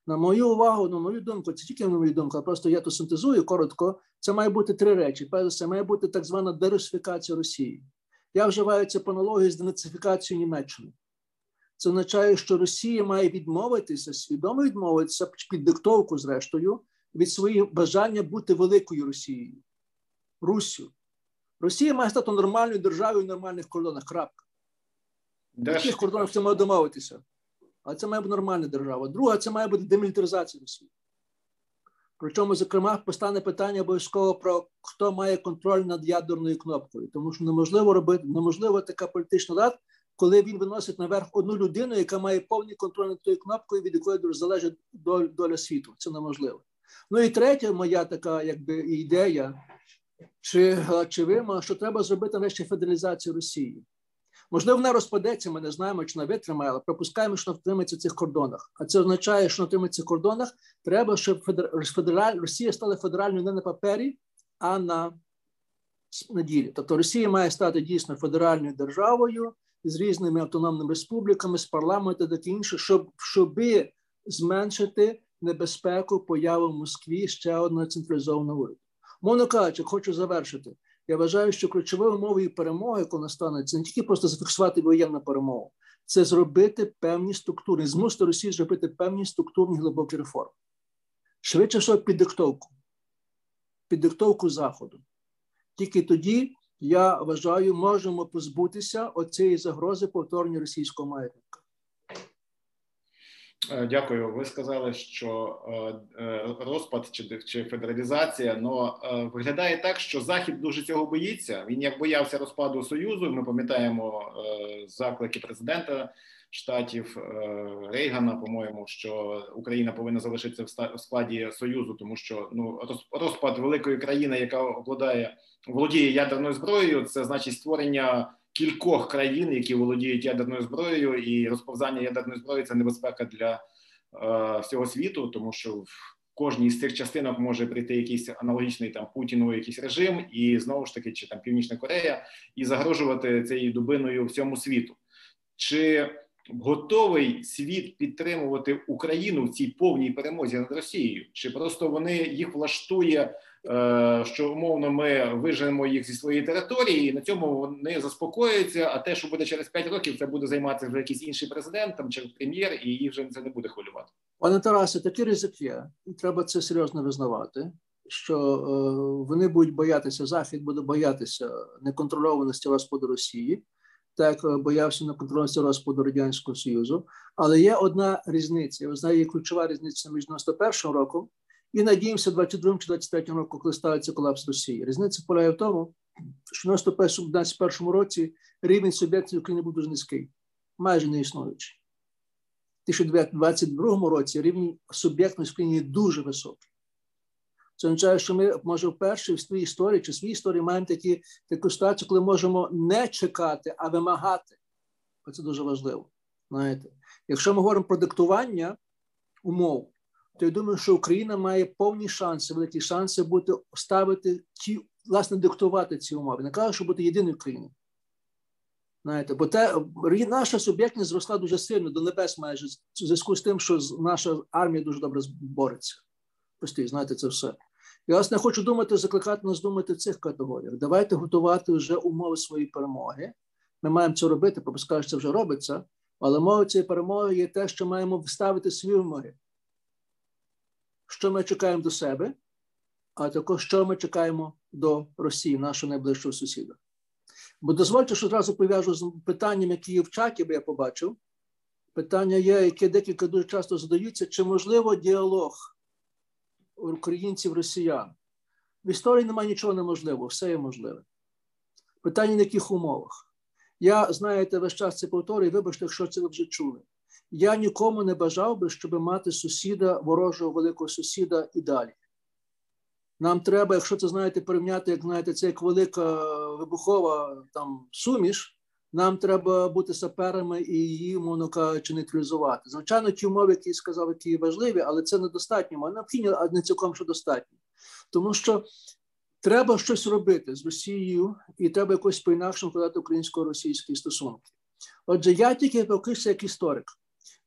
S2: На мою увагу, на мою думку, це тільки на мою думку, а просто я то синтезую коротко. Це має бути три речі. Перше, це має бути так звана дерусифікація Росії. Я вживаю цю панологію з денацифікацією Німеччини. Це означає, що Росія має відмовитися, свідомо відмовитися під диктовку, зрештою, від своїх бажання бути великою Росією, Руссю. Росія має стати нормальною державою в нормальних кордонах. Крапка. В яких кордонах це має домовитися? Але це має бути нормальна держава. Друга, це має бути демілітаризація Росії. Причому, зокрема, постане питання обов'язково про хто має контроль над ядерною кнопкою, тому що неможливо робити, неможливо така політична рад, коли він виносить наверх одну людину, яка має повний контроль над тою кнопкою, від якої залежить доля світу. Це неможливо. Ну і третя моя така якби ідея чи очевидно, що треба зробити нарешті федералізацію Росії. Можливо, вона розпадеться, ми не знаємо, чи вона витримає, але пропускаємо, що вона втримається в цих кордонах. А це означає, що на цих кордонах треба, щоб федераль... Росія стала федеральною не на папері, а на на ділі. Тобто Росія має стати дійсно федеральною державою з різними автономними республіками, з парламентом та таке інше, щоб щоби зменшити небезпеку появи в Москві ще одного централізованого уряду. Мовно кажучи, хочу завершити. Я вважаю, що ключовою умовою перемоги, коли настане, це не тільки просто зафіксувати воєнну перемогу, це зробити певні структури, змусити Росію зробити певні структурні глибокі реформи. Швидше всього, під диктовку, під диктовку Заходу. Тільки тоді, я вважаю, можемо позбутися оцієї загрози повторення російського маятника.
S1: Е, дякую. Ви сказали, що е, е, розпад чи чи федералізація ну виглядає так, що захід дуже цього боїться. Він як боявся розпаду союзу. Ми пам'ятаємо заклики президента штатів Рейгана. По-моєму, що Україна повинна залишитися в складі союзу, тому що ну розпад великої країни, яка обладає володіє ядерною зброєю, це значить створення кількох країн, які володіють ядерною зброєю, і розповзання ядерної зброї це небезпека для всього світу, тому що в кожній з цих частинок може прийти якийсь аналогічний там Путіну, якийсь режим, і знову ж таки, чи там Північна Корея, і загрожувати цією дубиною всьому світу. Чи готовий світ підтримувати Україну в цій повній перемозі над Росією? Чи просто вони їх влаштує, е, що умовно ми виженемо їх зі своєї території, і на цьому вони заспокоюються? А те, що буде через 5 років, це буде займатися вже якийсь інший президент там чи прем'єр, і їх вже це не буде хвилювати.
S2: Пане Тарасе, такий ризик є, і треба це серйозно визнавати. Що е, вони будуть боятися, захід буде боятися неконтрольованості розпаду Росії так е, боявся на контрольності розпаду радянського союзу. Але є одна різниця. Ви знаєте, є ключова різниця між 91 роком і надіємося 22 чи 23 року, коли ставиться колапс Росії. Різниця полягає в тому, що в 91 році рівень суб'єктів України був дуже низький, майже не існуючий. У 2022 році рівень суб'єктності в Україні дуже високий. Це означає, що ми може вперше в своїй історії чи в своїй історії маємо такі таку ситуацію, коли можемо не чекати, а вимагати. Це дуже важливо. Знаєте, якщо ми говоримо про диктування умов, то я думаю, що Україна має повні шанси, великі шанси бути ставити ті, власне, диктувати ці умови. Не кажу, що бути єдиною країною. Знаєте, бо те наша суб'єктність зросла дуже сильно до небес, майже в зв'язку з тим, що наша армія дуже добре бореться прості, знаєте, це все. Я вас не хочу думати, закликати нас думати в цих категоріях. Давайте готувати вже умови своєї перемоги. Ми маємо це робити, бо скажу, це вже робиться, але мова цієї перемоги є те, що маємо вставити свої вимоги. Що ми чекаємо до себе, а також що ми чекаємо до Росії, нашого найближчого сусіда. Бо дозвольте, що одразу пов'яжу з питанням, які є в чаті, бо я побачив. Питання є, яке декілька дуже часто задаються: чи можливо діалог українців, росіян. В історії немає нічого неможливого, все є можливе. Питання на яких умовах. Я, знаєте, весь час це повторюю, вибачте, якщо це ви вже чули. Я нікому не бажав би, щоб мати сусіда, ворожого великого сусіда і далі. Нам треба, якщо це знаєте, порівняти, як знаєте, це як велика вибухова там суміш, нам треба бути саперами і її, мовно кажучи, нейтралізувати. Звичайно, ті умови, які я сказав, які важливі, але це недостатньо, а необхідні, а не цілком що достатньо. Тому що треба щось робити з Росією, і треба якось по інакшому вкладати українсько-російські стосунки. Отже, я тільки покрився як історик.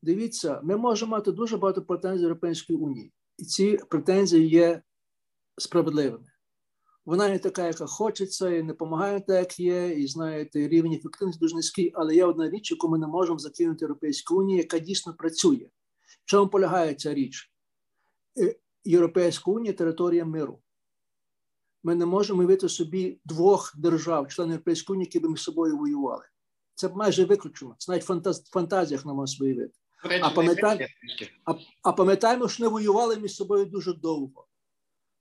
S2: Дивіться, ми можемо мати дуже багато претензій Європейської унії, і ці претензії є справедливими. Вона не така, яка хочеться, і не допомагає так, як є, і знаєте, рівень ефективності дуже низький, але є одна річ, яку ми не можемо закинути Європейську унію, яка дійсно працює. В чому полягає ця річ? Е, Європейська унія територія миру. Ми не можемо уявити собі двох держав, членів Європейської унії, які б між собою воювали. Це майже виключено. Це навіть в фантазіях не може уявити. А пам'ятаємо, а, а пам'ятаємо, що не воювали між собою дуже довго.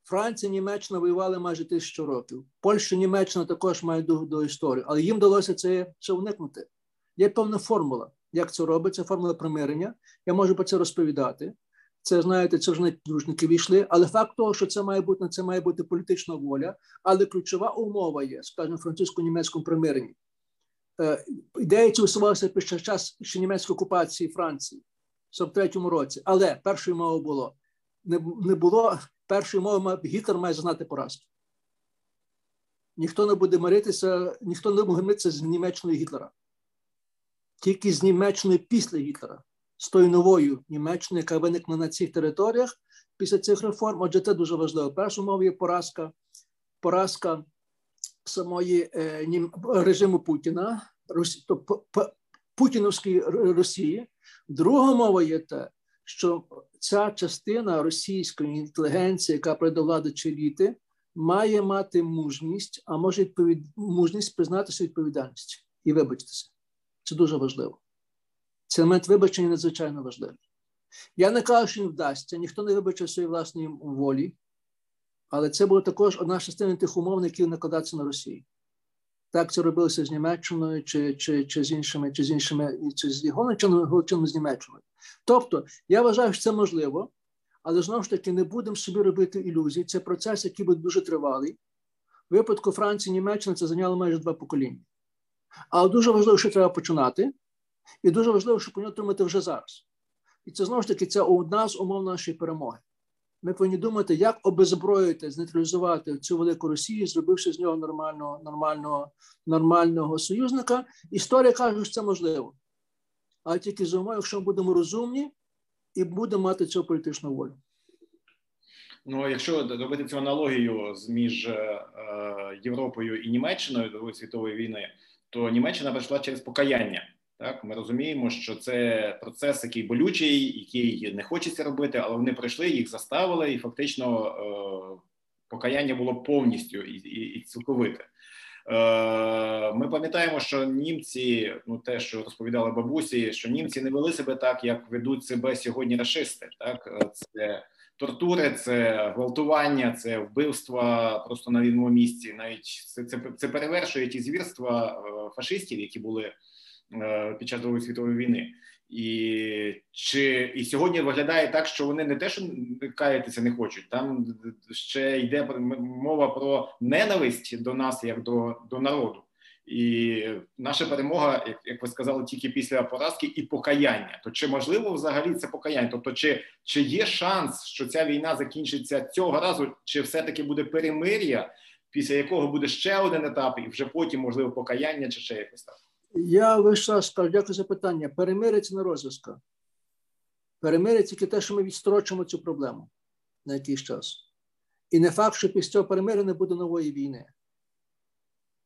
S2: Франція, Німеччина воювали майже тисячу років. Польща, Німеччина також мають до, до історії, але їм вдалося це, це уникнути. Є певна формула, як це робиться, формула примирення. Я можу про це розповідати. Це знаєте, це вже не дружники війшли, але факт того, що це має бути це має бути політична воля, але ключова умова є, скажімо, французько-німецькому примиренні. Е, ідея цю висувалася під час ще німецької окупації Франції в 43-му році. Але першою мовою було не, не було першою мовою Гітлер має знати поразки. Ніхто не буде миритися, ніхто не буде миритися з Німеччиною Гітлера. Тільки з Німеччиною після Гітлера, з тою новою Німеччиною, яка виникне на цих територіях після цих реформ. Отже, це дуже важливо. Перша мова є поразка, поразка самої е, режиму Путіна, Росі, то, Путіновської Росії. Друга мова є те, що ця частина російської інтелігенції, яка прийде влади чиліти, має мати мужність, а може відповід... мужність признатися відповідальність і вибачитися. Це дуже важливо. Цей елемент вибачення надзвичайно важливий. Я не кажу, що не вдасться, ніхто не вибачив своєї власної волі, але це була також одна частина тих умов, які накладаються на Росію. Так це робилося з Німеччиною чи чи, чи з іншими, чи з іншими, чи з чином з Німеччиною. Тобто, я вважаю, що це можливо, але знову ж таки не будемо собі робити ілюзій. Це процес, який буде дуже тривалий. В випадку Франції, Німеччини це зайняло майже два покоління. Але дуже важливо, що треба починати, і дуже важливо, щоб про нього отримати вже зараз. І це знову ж таки це одна з умов нашої перемоги. Ми повинні думати, як обезброїти, знейтралізувати цю велику Росію, зробивши з нього нормального нормального, нормального союзника. Історія каже, що це можливо. А тільки за умови, якщо ми будемо розумні і будемо мати цю політичну волю.
S1: Ну, якщо робити цю аналогію між е, Європою і Німеччиною Другої світової війни, то Німеччина пройшла через покаяння. Так, ми розуміємо, що це процес, який болючий, який не хочеться робити, але вони пройшли, їх заставили, і фактично е, покаяння було повністю і, і, і цілковите. Е, Ми пам'ятаємо, що німці, ну те, що розповідали бабусі, що німці не вели себе так, як ведуть себе сьогодні расисти. Так, це тортури, це гвалтування, це вбивства просто на вільному місці. Навіть це це, це перевершує ті звірства е, фашистів, які були. Е, під час Другої світової війни. І чи і сьогодні виглядає так, що вони не те, що каятися не хочуть, там ще йде мова про ненависть до нас, як до до народу, і наша перемога, як як ви сказали, тільки після поразки і покаяння. То чи можливо взагалі це покаяння? Тобто, чи чи є шанс, що ця війна закінчиться цього разу, чи все таки буде перемир'я, після якого буде ще один етап, і вже потім можливо покаяння, чи ще якось так?
S2: Я весь час кажу, дякую за питання. Перемир'я це не розв'язка. Перемир'я тільки те, що ми відстрочимо цю проблему на якийсь час. І не факт, що після цього перемир'я не буде нової війни.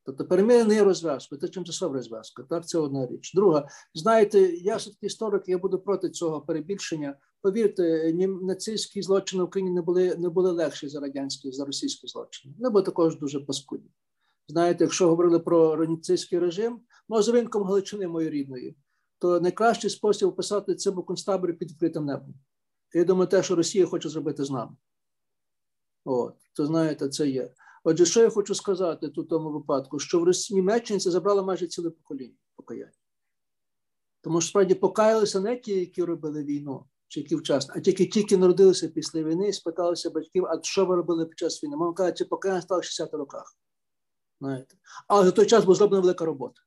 S2: Тобто перемир'я не є розв'язкою, це чимчасова розв'язка. Так, це одна річ. Друга, знаєте, я все-таки історик, я буду проти цього перебільшення. Повірте, нацистські злочини в Україні не були не були легші за радянські, за російські злочини. Вони були також дуже паскудні. Знаєте, якщо говорили про нацистський режим, ну з ринком Галичини моєї рідної, то найкращий спосіб описати це був концтабір під відкритим небом. Я думаю, те, що Росія хоче зробити з нами. От, то знаєте, це є. Отже, що я хочу сказати тут в тому випадку, що в Росії Німеччині це забрало майже ціле покоління покаяння. Тому що справді покаялися не ті, які робили війну, чи які вчасно, а тільки тільки народилися після війни і спиталися батьків, а що ви робили під час війни? Мама каже, покаяння стало в 60 роках. Знаєте. Але за той час була зроблена велика робота.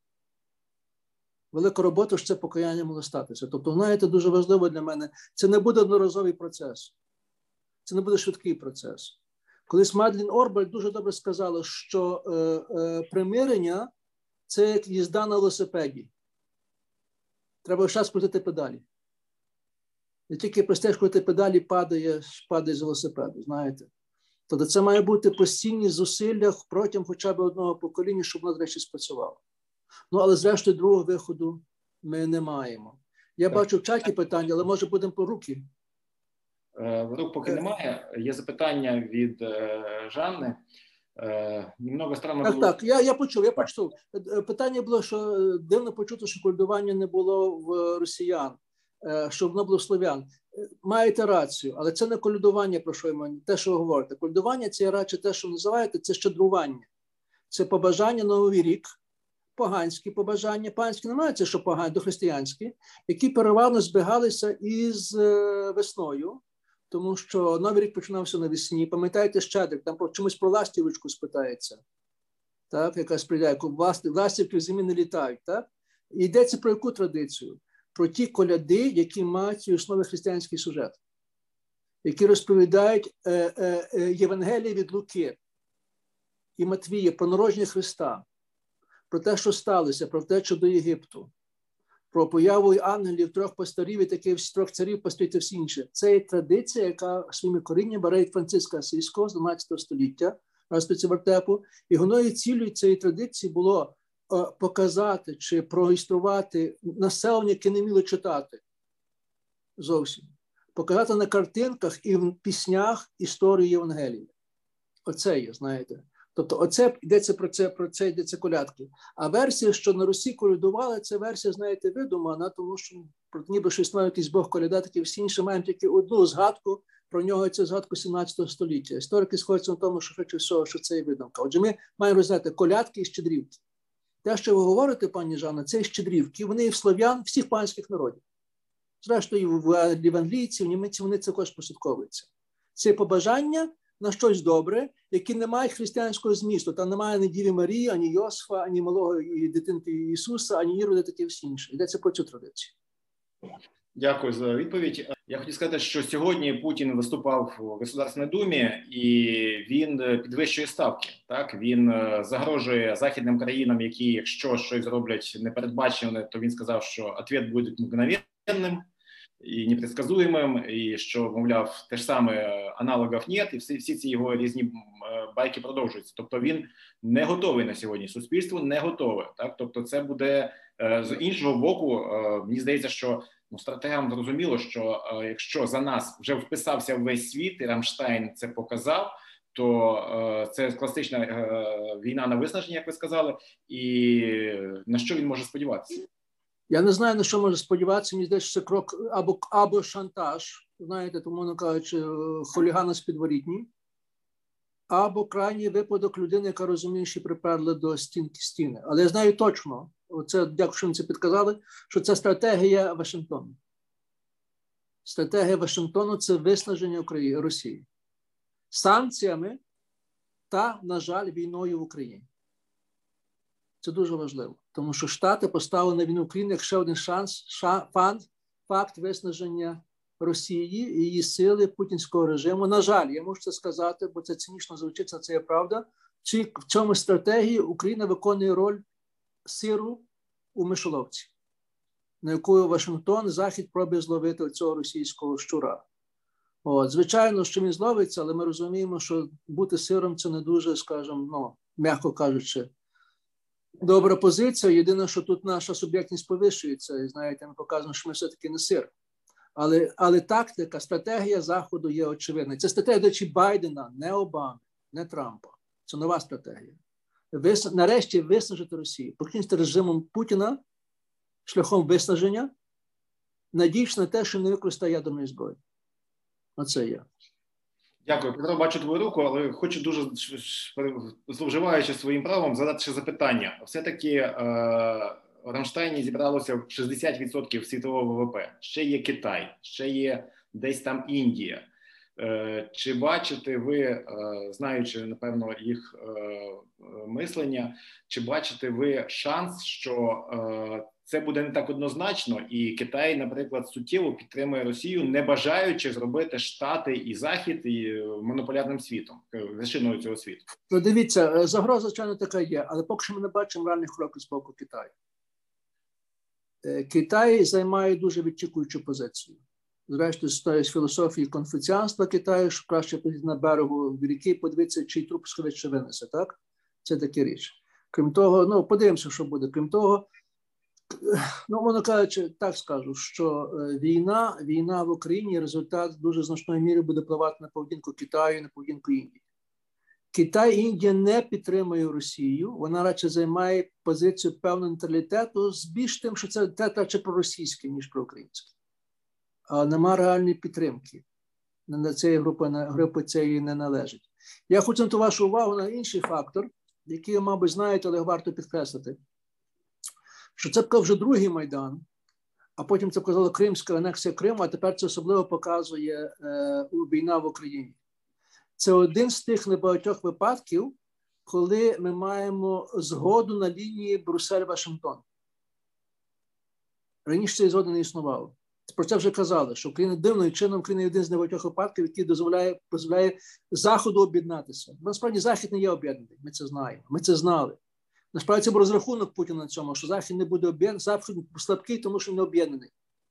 S2: Велика робота, що це покаяння могло статися. Тобто, знаєте, дуже важливо для мене, це не буде одноразовий процес, це не буде швидкий процес. Колись Мадлін Орбаль дуже добре сказала, що е, е, примирення це як їзда на велосипеді. Треба час крутити педалі. Не тільки простеш крутити педалі падає, падає з велосипеду, знаєте. Тобто це має бути постійні зусилля протягом хоча б одного покоління, щоб воно, речі, спрацювало. Ну, але зрештою, другого виходу ми не маємо. Я так. бачу в чаті питання, але може будемо по руки.
S1: Е, рук поки е. немає. Є запитання від е, Жанни. Немного странно
S2: так, було... так, я я почув. Я почув. Питання було, що дивно почути, що кольдування не було в росіян, що воно було слов'ян маєте рацію, але це не колюдування, про що я те, що ви говорите. Колюдування це радше те, що називаєте, це щедрування. Це побажання на новий рік, поганські побажання, панські немає це, що погані, дохристиянські, які переважно збігалися із е, весною, тому що новий рік починався навесні. Пам'ятаєте, щедрик, там про чомусь про ластівочку спитається, так, яка сприяє, ластівки в зимі не літають. так? І йдеться про яку традицію? Про ті коляди, які мають в основі християнський сюжет, які розповідають е, е, е, від Луки і Матвія про народження Христа, про те, що сталося, про втечу до Єгипту, про появу ангелів, трьох пасторів і таких трьох царів пастуйте всі інші. Це є традиція, яка своїми коріннями бере Франциска Асійського з 12 століття, розпиці вертепу, і головною цілею цієї традиції було показати чи проілюструвати населення, яке не вміло читати зовсім, показати на картинках і в піснях історію Євангелії. Оце є, знаєте. Тобто, оце йдеться про це, про це йдеться колядки. А версія, що на Русі колядували, це версія, знаєте, видумана, тому що ніби що існує якийсь Бог коляда, такі всі інші маємо тільки одну згадку. Про нього це згадку 17 століття. Історики сходяться на тому, що хоче всього, що це є видумка. Отже, ми маємо розглядати колядки і щедрівки. Те, що ви говорите, пані Жанна, це щедрівки, вони і в слов'ян всіх панських народів. Зрештою, в англійців, в німеців вони також посвятковуються. Це побажання на щось добре, яке не має християнського змісту. Там немає ні Діві Марії, ані Йосифа, ані малого дитинки Ісуса, ані Ірода, таке всі інше. Йдеться про цю традицію.
S1: Дякую за відповідь. Я хотів сказати, що сьогодні Путін виступав у Государственній думі і він підвищує ставки. Так він е, загрожує західним країнам, які, якщо щось зроблять непередбачене, то він сказав, що відповідь буде мгновенним і непредсказуємим, і що мовляв, те ж саме аналогів нет, і всі всі ці його різні е, байки продовжуються. Тобто він не готовий на сьогодні. Суспільство не готове. Так, тобто, це буде е, з іншого боку. Мені здається, що ну стратегам зрозуміло, що е, якщо за нас вже вписався весь світ, і Рамштайн це показав. То е, це класична е, війна на виснаження, як ви сказали, і на що він може сподіватися?
S2: Я не знаю на що може сподіватися. Мені здається, це крок або або шантаж, знаєте, тому не кажучи, хулігана з підворітні, або крайній випадок людини, яка розуміє, що приперли до стінки стіни. Але я знаю точно, Оце, дякую, що це підказали, що це стратегія Вашингтону. Стратегія Вашингтону це виснаження України, Росії санкціями та, на жаль, війною в Україні. Це дуже важливо, тому що Штати поставили на війну України як ще один шанс, ша, факт, факт виснаження Росії і її сили путінського режиму. На жаль, я можу це сказати, бо це цинічно звучить, це є правда. В цьому стратегії Україна виконує роль сиру у мишоловці, на яку Вашингтон Захід пробує зловити цього російського щура. От, Звичайно, що він зловиться, але ми розуміємо, що бути сиром це не дуже, скажімо, ну, м'яко кажучи, добра позиція. Єдине, що тут наша суб'єктність повищується, і знаєте, ми показуємо, що ми все-таки не сир. Але але тактика, стратегія Заходу є очевидна. Це стратегія до речі, Байдена, не Обами, не Трампа. Це нова стратегія нарешті виснажити Росію, покінчити режимом Путіна шляхом виснаження, надіючись на те, що не використає ядерної зброї. Оце я.
S1: Дякую. Петро, бачу твою руку, але хочу дуже зловживаючи своїм правом, задати ще запитання. Все-таки е, у Рамштайні зібралося 60% світового ВВП. Ще є Китай, ще є десь там Індія. Е, чи бачите ви, е, знаючи напевно їх е, мислення, чи бачите ви шанс, що це буде не так однозначно, і Китай, наприклад, суттєво підтримує Росію, не бажаючи зробити Штати і Захід і монополярним світом вершиною цього світу?
S2: Ну, дивіться, загроза звичайно така є, але поки що ми не бачимо реальних кроків з боку Китаю. Китай займає дуже відчікуючу позицію зрештою з філософії конфуціанства Китаю, що краще поїздити на берегу ріки, подивитися, чий труп швидше винесе. Так? Це така річ. Крім того, ну подивимося, що буде. Крім того, ну воно кажучи, так скажу, що е, війна, війна в Україні результат дуже значної міри буде впливати на поведінку Китаю, на поведінку Індії. Китай і Індія не підтримує Росію, вона радше займає позицію певного нейтралітету з більш тим, що це те радше проросійське, ніж проукраїнське а нема реальної підтримки. На цієї групи на групи цієї не належить. Я хочу на вашу увагу на інший фактор, який, мабуть, знаєте, але варто підкреслити, що це вже другий майдан, а потім це показала Кримська анексія Криму, а тепер це особливо показує е, війна в Україні. Це один з тих небагатьох випадків, коли ми маємо згоду на лінії Брюссель-Вашингтон. Раніше цієї згоди не існувало про це вже казали, що Україна дивним чином Україна один з небагатьох випадків, який дозволяє дозволяє Заходу об'єднатися. Насправді Захід не є об'єднаний. Ми це знаємо. Ми це знали. Насправді це був розрахунок Путіна на цьому, що Захід не буде об'єднаний, Захід слабкий, тому що не об'єднаний,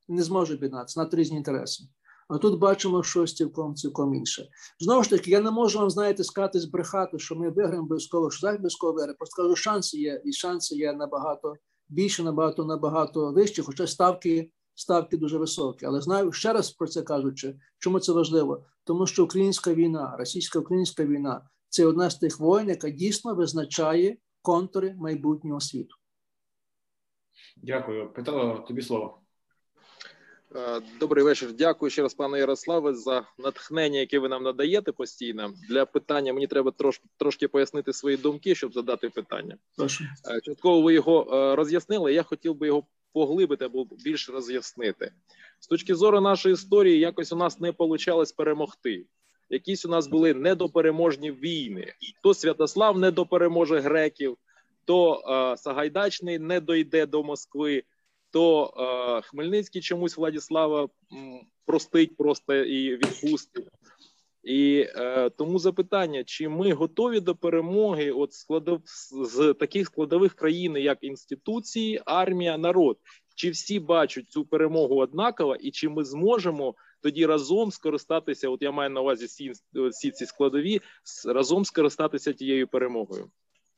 S2: не зможе об'єднатися надто різні інтереси. А тут бачимо щось цілком цілком інше. Знову ж таки, я не можу вам знаєте сказати, збрехати, що ми виграємо обов'язково, що Захід обов'язково виграє. Просто кажу, шанси є, і шанси є набагато більше, набагато набагато вищі, хоча ставки ставки дуже високі. Але знаю ще раз про це кажучи, чому це важливо? Тому що українська війна, російсько-українська війна це одна з тих воїн, яка дійсно визначає контури майбутнього світу.
S1: Дякую, Петро. Тобі слово.
S3: Е, добрий вечір. Дякую ще раз, пане Ярославе, за натхнення, яке ви нам надаєте постійно. Для питання мені треба трош, трошки пояснити свої думки, щоб задати питання.
S2: Прошу.
S3: Е, частково ви його е, роз'яснили. Я хотів би його поглибити або більш роз'яснити з точки зору нашої історії. Якось у нас не вийшло перемогти. Якісь у нас були недопереможні війни. То Святослав не допереможе греків, то е, Сагайдачний не дойде до Москви, то е, Хмельницький чомусь Владіслава простить просто і відпустить. І е, тому запитання: чи ми готові до перемоги? От складов з таких складових країн, як інституції, армія, народ, чи всі бачать цю перемогу однаково, і чи ми зможемо тоді разом скористатися? От я маю на увазі всі, всі ці складові разом скористатися тією перемогою?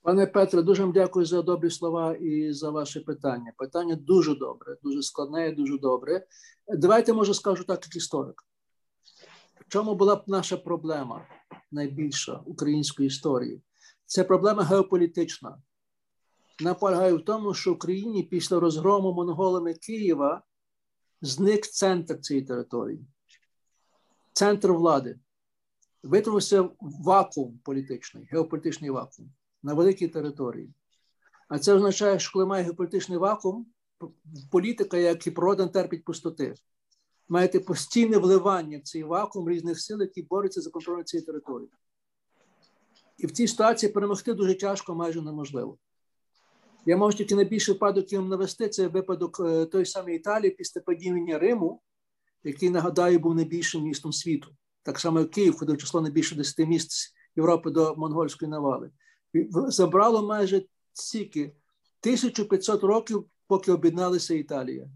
S2: Пане Петре, дуже вам дякую за добрі слова і за ваше питання. Питання дуже добре, дуже складне, дуже добре. Давайте може скажу так, як історик. Чому була б наша проблема найбільша української історії? Це проблема геополітична. Вона полягає в тому, що в Україні після розгрому монголами Києва зник центр цієї території, центр влади. Витворився вакуум політичний, геополітичний вакуум на великій території. А це означає, що коли має геополітичний вакуум, політика, як і природа, терпить пустоти. Маєте постійне вливання в цей вакуум різних сил, які борються за контроль цієї території. І в цій ситуації перемогти дуже тяжко, майже неможливо. Я можу тільки найбільший випадок вам навести це випадок е, той самої Італії після падіння Риму, який, нагадаю, був найбільшим містом світу. Так само, як Київ ходив число найбільше 10 міст Європи до монгольської навали забрало майже стільки 1500 років, поки об'єдналася Італія.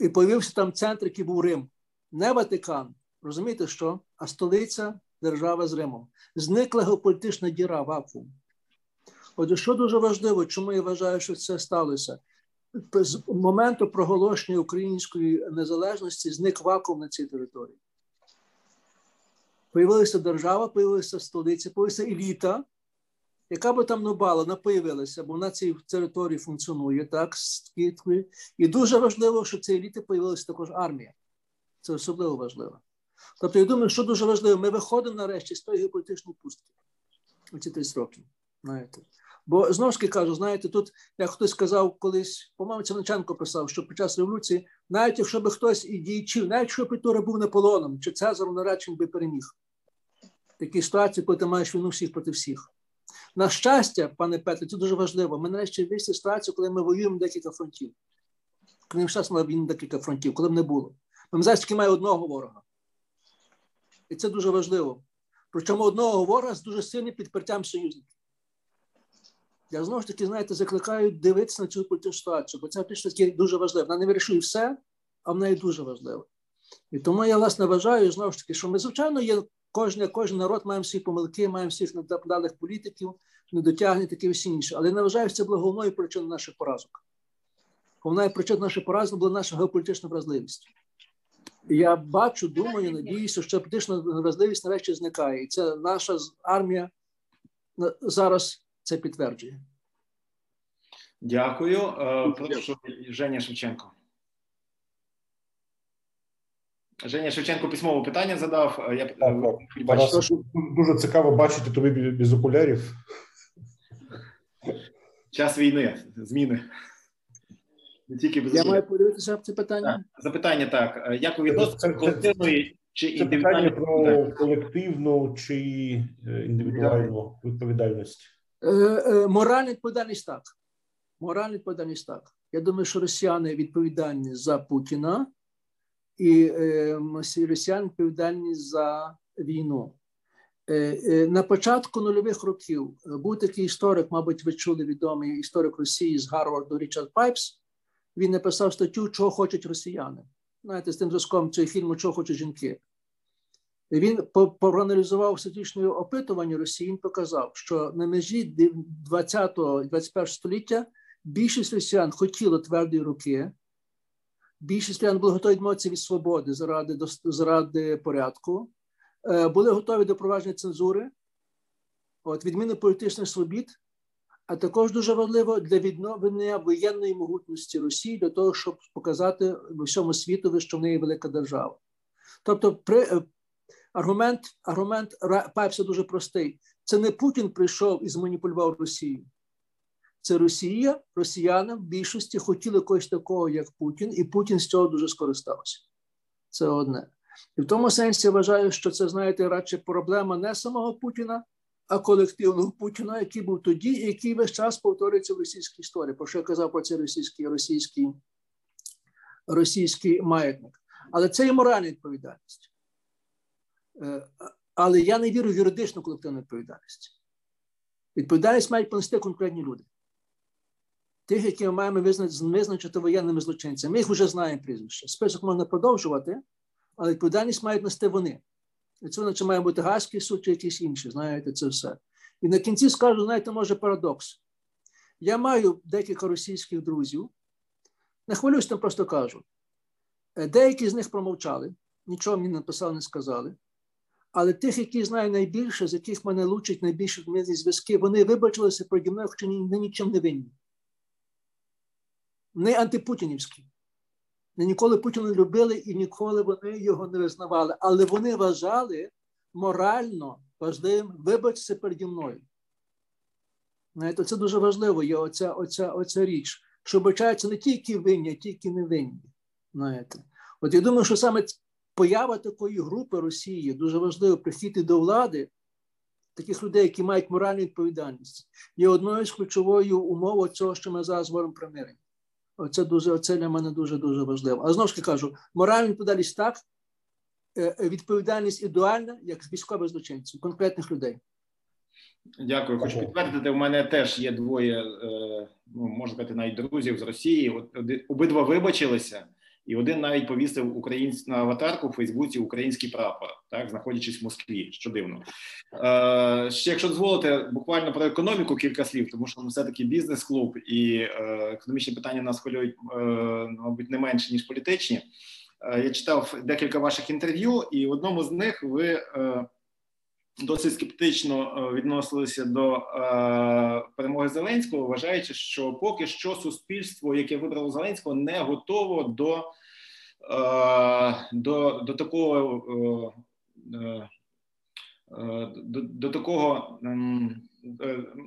S2: І появився там центр, який був Рим, не Ватикан. Розумієте, що? А столиця держава з Римом. Зникла геополітична діра вакуум. Отже, що дуже важливо, чому я вважаю, що це сталося? З моменту проголошення української незалежності зник вакуум на цій території. Появилася держава, появилася столиця, появилася еліта, яка би там не бала, вона появилася, бо вона цій території функціонує так, І дуже важливо, що цієї еліти появилася також армія. Це особливо важливо. Тобто, я думаю, що дуже важливо, ми виходимо нарешті з тої геополітичної пустки. Оці 30 років. знаєте. Бо знову ж таки кажу, знаєте, тут, як хтось сказав колись, по-моєму, Цивниченко писав, що під час революції, навіть якщо би хтось і діячів, навіть якщо Петура був Наполеоном, чи Цезаром наречень би переміг такі ситуації, коли ти маєш війну всіх проти всіх. На щастя, пане Петре, це дуже важливо. Ми нарешті вийшли ситуацію, коли ми воюємо декілька фронтів. Коли ми час мали декілька фронтів, коли б не було. Ми зараз тільки має одного ворога. І це дуже важливо. Причому одного ворога з дуже сильним підпертям союзників. Я знову ж таки, знаєте, закликаю дивитися на цю політичну ситуацію, бо це таки дуже важливо. Вона не вирішує все, а в неї дуже важливо. І тому я власне вважаю знову ж таки, що ми, звичайно, є Кожен, кожен народ має всі помилки, має всіх недоданих політиків, недотягнень, таке всі інше. Але не вважаю, що це була головною причиною наших поразок. Головна причина наших поразок була наша геополітична вразливість. Я бачу, думаю, надіюся, що політична вразливість нарешті зникає. І це наша армія зараз це підтверджує.
S1: Дякую. Е, прошу Женя Шевченко. Женя Шевченко письмове питання задав. Я так,
S4: так. Дуже цікаво бачити тобі без окулярів.
S1: Час війни, зміни.
S2: Не тільки без Я маю подивитися це питання.
S1: Так, запитання так. Як ви відносите колективної чи
S4: індивідуальної про колективну чи е, індивідуальну відповідальність?
S2: Е, е, моральна відповідальність так. Моральна відповідальність так. Я думаю, що росіяни відповідальні за Путіна і е, росіян відповідальні за війну. Е, е, на початку нульових років був такий історик, мабуть, ви чули відомий історик Росії з Гарварду Річард Пайпс. Він написав статтю, чого хочуть росіяни. Знаєте, з тим зв'язком цього фільму Чого хочуть жінки. Він проаналізував статичне опитування Росії. Він показав, що на межі 20-21 століття більшість росіян хотіло твердої руки, Більшість росіян були готові відмовитися від свободи заради заради порядку, е, були готові до провадження цензури, от відміни політичних свобід, а також дуже важливо для відновлення воєнної могутності Росії для того, щоб показати всьому світові, що в неї велика держава. Тобто, при е, аргумент аргумент Пайпса дуже простий: це не Путін прийшов і зманіпулював Росію це Росія, росіяни в більшості хотіли когось такого, як Путін, і Путін з цього дуже скористався. Це одне. І в тому сенсі я вважаю, що це, знаєте, радше проблема не самого Путіна, а колективного Путіна, який був тоді, і який весь час повторюється в російській історії. Про що я казав про цей російський російський, російський маятник. Але це є моральна відповідальність. Е, але я не вірю в юридичну колективну відповідальність. Відповідальність мають понести конкретні люди. Тих, які ми маємо визначити воєнними злочинцями. Ми їх вже знаємо прізвище. Список можна продовжувати, але відповідальність мають нести вони. І це наче має бути Гаський суд чи якісь інші, знаєте, це все. І на кінці скажу, знаєте, може парадокс. Я маю декілька російських друзів. Не хвилююсь, там просто кажу. Е, деякі з них промовчали, нічого мені написали, не сказали. Але тих, які знаю найбільше, з яких мене лучать найбільше зв'язки, вони вибачилися переді мною, хоча ні, нічим не винні. Не антипутінівські. Не ніколи Путіна любили і ніколи вони його не визнавали. Але вони вважали морально важливим вибачитися переді мною. Знаєте, Це дуже важливо, є оця оця, оця річ, що вбачаються не тільки винні, а тільки невинні. Знаєте. От я думаю, що саме поява такої групи Росії дуже важливо прихід до влади, таких людей, які мають моральну відповідальність, є одною з ключовою умов цього, що ми зараз говоримо про. Оце дуже оце для мене дуже дуже важливо. А знову ж таки кажу, моральна відповідальність так, е, е, відповідальність ідеальна, як з військових злочинців, конкретних людей.
S1: Дякую. Хочу підтвердити. У мене теж є двоє, е, ну можна сказати, навіть друзів з Росії. От обидва вибачилися і один навіть повісив українську на аватарку в Фейсбуці український прапор, так знаходячись в Москві. Що дивно Е, ще якщо дозволите, буквально про економіку кілька слів, тому що ми все таки бізнес-клуб і е, економічні питання нас хвилюють, е, мабуть, не менше ніж політичні. Е, я читав декілька ваших інтерв'ю, і в одному з них ви. Е, досить скептично е, відносилися до е, перемоги Зеленського, вважаючи, що поки що суспільство, яке вибрало Зеленського, не готово до е, до, до такого до, до такого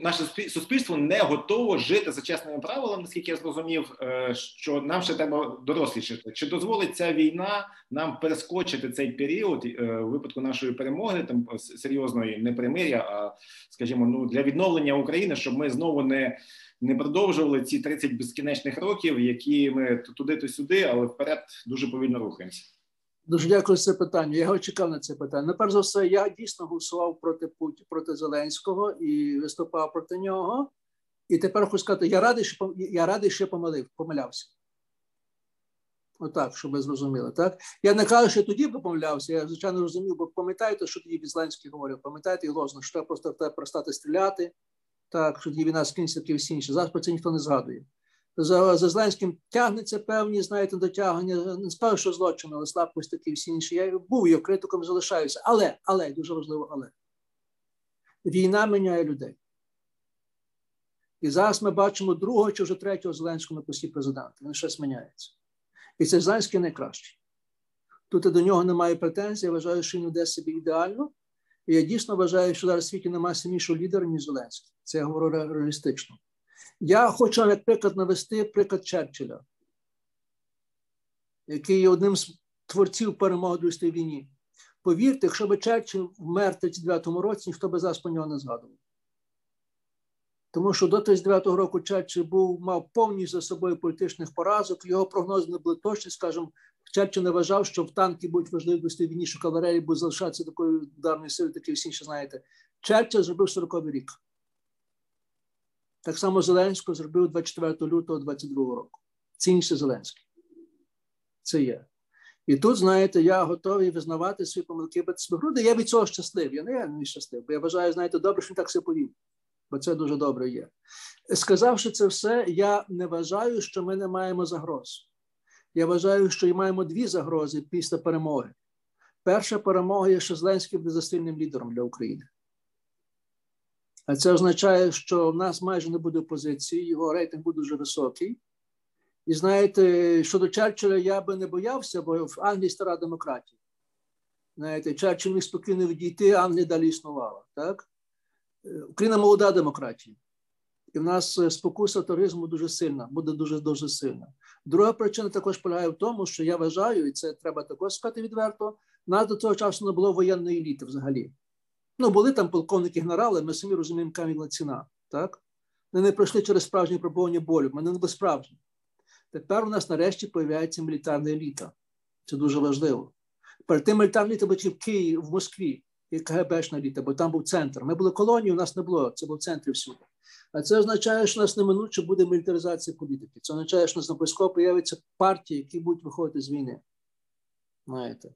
S1: наше суспільство не готово жити за чесними правилами, наскільки я зрозумів, е, що нам ще треба дорослішати. Чи дозволить ця війна нам перескочити цей період у е, випадку нашої перемоги, там серйозної не примиря, а скажімо, ну для відновлення України, щоб ми знову не не продовжували ці 30 безкінечних років, які ми туди, то сюди, але вперед дуже повільно рухаємося.
S2: Дуже дякую за це питання. Я його чекав на це питання. Ну, перш за все, я дійсно голосував проти Путі, проти Зеленського і виступав проти нього. І тепер хочу сказати, я радий, що я радий, що помилив, помилявся. Отак, щоб ви зрозуміли. Так? Я не кажу, що тоді помилявся, я звичайно розумів, бо пам'ятаєте, що тоді Зеленський говорив, пам'ятаєте і лозно, що треба просто перестати стріляти, так, що тоді війна скінчиться таке всі інше. Зараз про це ніхто не згадує за за Зеленським тягнеться певні, знаєте, дотягнення. Не скажу, що злочин, але слабкості такі всі інші. Я був його критиком, залишаюся. Але, але, дуже важливо, але війна міняє людей. І зараз ми бачимо другого чи вже третього Зеленського на пості президента. Він щось міняється. І це Зеленський найкращий. Тут до нього немає претензій, я вважаю, що він веде собі ідеально. І я дійсно вважаю, що зараз в світі немає сильнішого лідера, ніж Зеленський. Це я говорю реалістично. Я хочу, наприклад, навести приклад Черчилля, який є одним з творців перемоги Другої війні. Повірте, якщо б Черчилль вмер в 39-му році, ніхто би зараз про нього не згадував. Тому що до 39-го року Черчилль був, мав повністю за собою політичних поразок, його прогнози не були точні, скажімо, Черчилль не вважав, що в танки будуть важливі в війні, що кавалерія буде залишатися такою ударною силою, такі всі інші знаєте. Черчилль зробив 40-й рік. Так само Зеленського зробив 24 лютого 22 року. Це інше Зеленський. Це є. І тут, знаєте, я готовий визнавати свої помилки без груди. Я від цього щасливий. Я не не щасливий, бо я вважаю, знаєте, добре, що він так себе повів. Бо це дуже добре є. Сказавши це все, я не вважаю, що ми не маємо загроз. Я вважаю, що і маємо дві загрози після перемоги. Перша перемога є, що Зеленський буде засильним лідером для України. А це означає, що в нас майже не буде опозиції, його рейтинг буде дуже високий. І знаєте, щодо Черчилля я би не боявся, бо в Англії стара демократія. Знаєте, Черчилль міг спокійно відійти, Англія далі існувала. Так? Україна молода демократія. І в нас е, спокуса туризму дуже сильна, буде дуже дуже сильна. Друга причина також полягає в тому, що я вважаю, і це треба також сказати відверто. Нас до цього часу не було воєнної еліти взагалі. Ну, були там полковники генерали, ми самі розуміємо, була ціна. Так? Вони не пройшли через справжнє пробування болю, вони не були справжні. Тепер у нас нарешті з'являється мілітарна еліта. Це дуже важливо. Перед тим мілітарна еліта була в Києві, в Москві, і КГБшна еліта, бо там був центр. Ми були колонією, у нас не було, це був центр всюди. А це означає, що у нас неминуче буде мілітаризація політики. Це означає, що у нас обов'язково появляться партії, які будуть виходити з війни. Знаєте?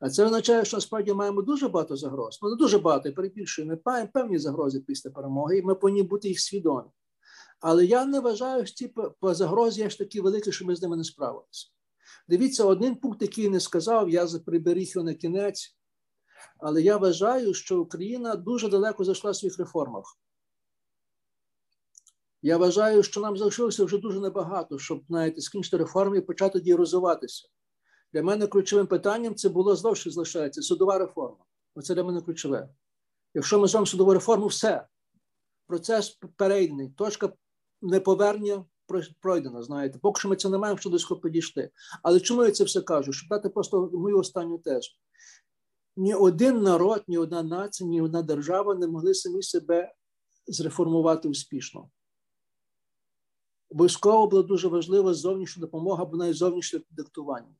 S2: А це означає, що насправді маємо дуже багато загроз. Ну, не дуже багато, я перебільшую, ми маємо певні загрози після перемоги, і ми повинні бути їх свідомі. Але я не вважаю, що ці загрози є ж такі великі, що ми з ними не справилися. Дивіться, один пункт, який не сказав, я приберіг його на кінець. Але я вважаю, що Україна дуже далеко зайшла в своїх реформах. Я вважаю, що нам залишилося вже дуже небагато, щоб знаєте, скінчити реформи і почати тоді розвиватися. Для мене ключовим питанням це було знову залишається судова реформа. Оце для мене ключове. Якщо ми зробимо судову реформу, все. Процес перейдений, точка неповернення пройдена. Знаєте, поки що ми це не маємо, що до підійшли. Але чому я це все кажу? Щоб дати просто мою останню тезу. Ні один народ, ні одна нація, ні одна держава не могли самі себе зреформувати успішно. Обов'язково було дуже важливо зовнішня допомога або навіть зовнішнє диктування.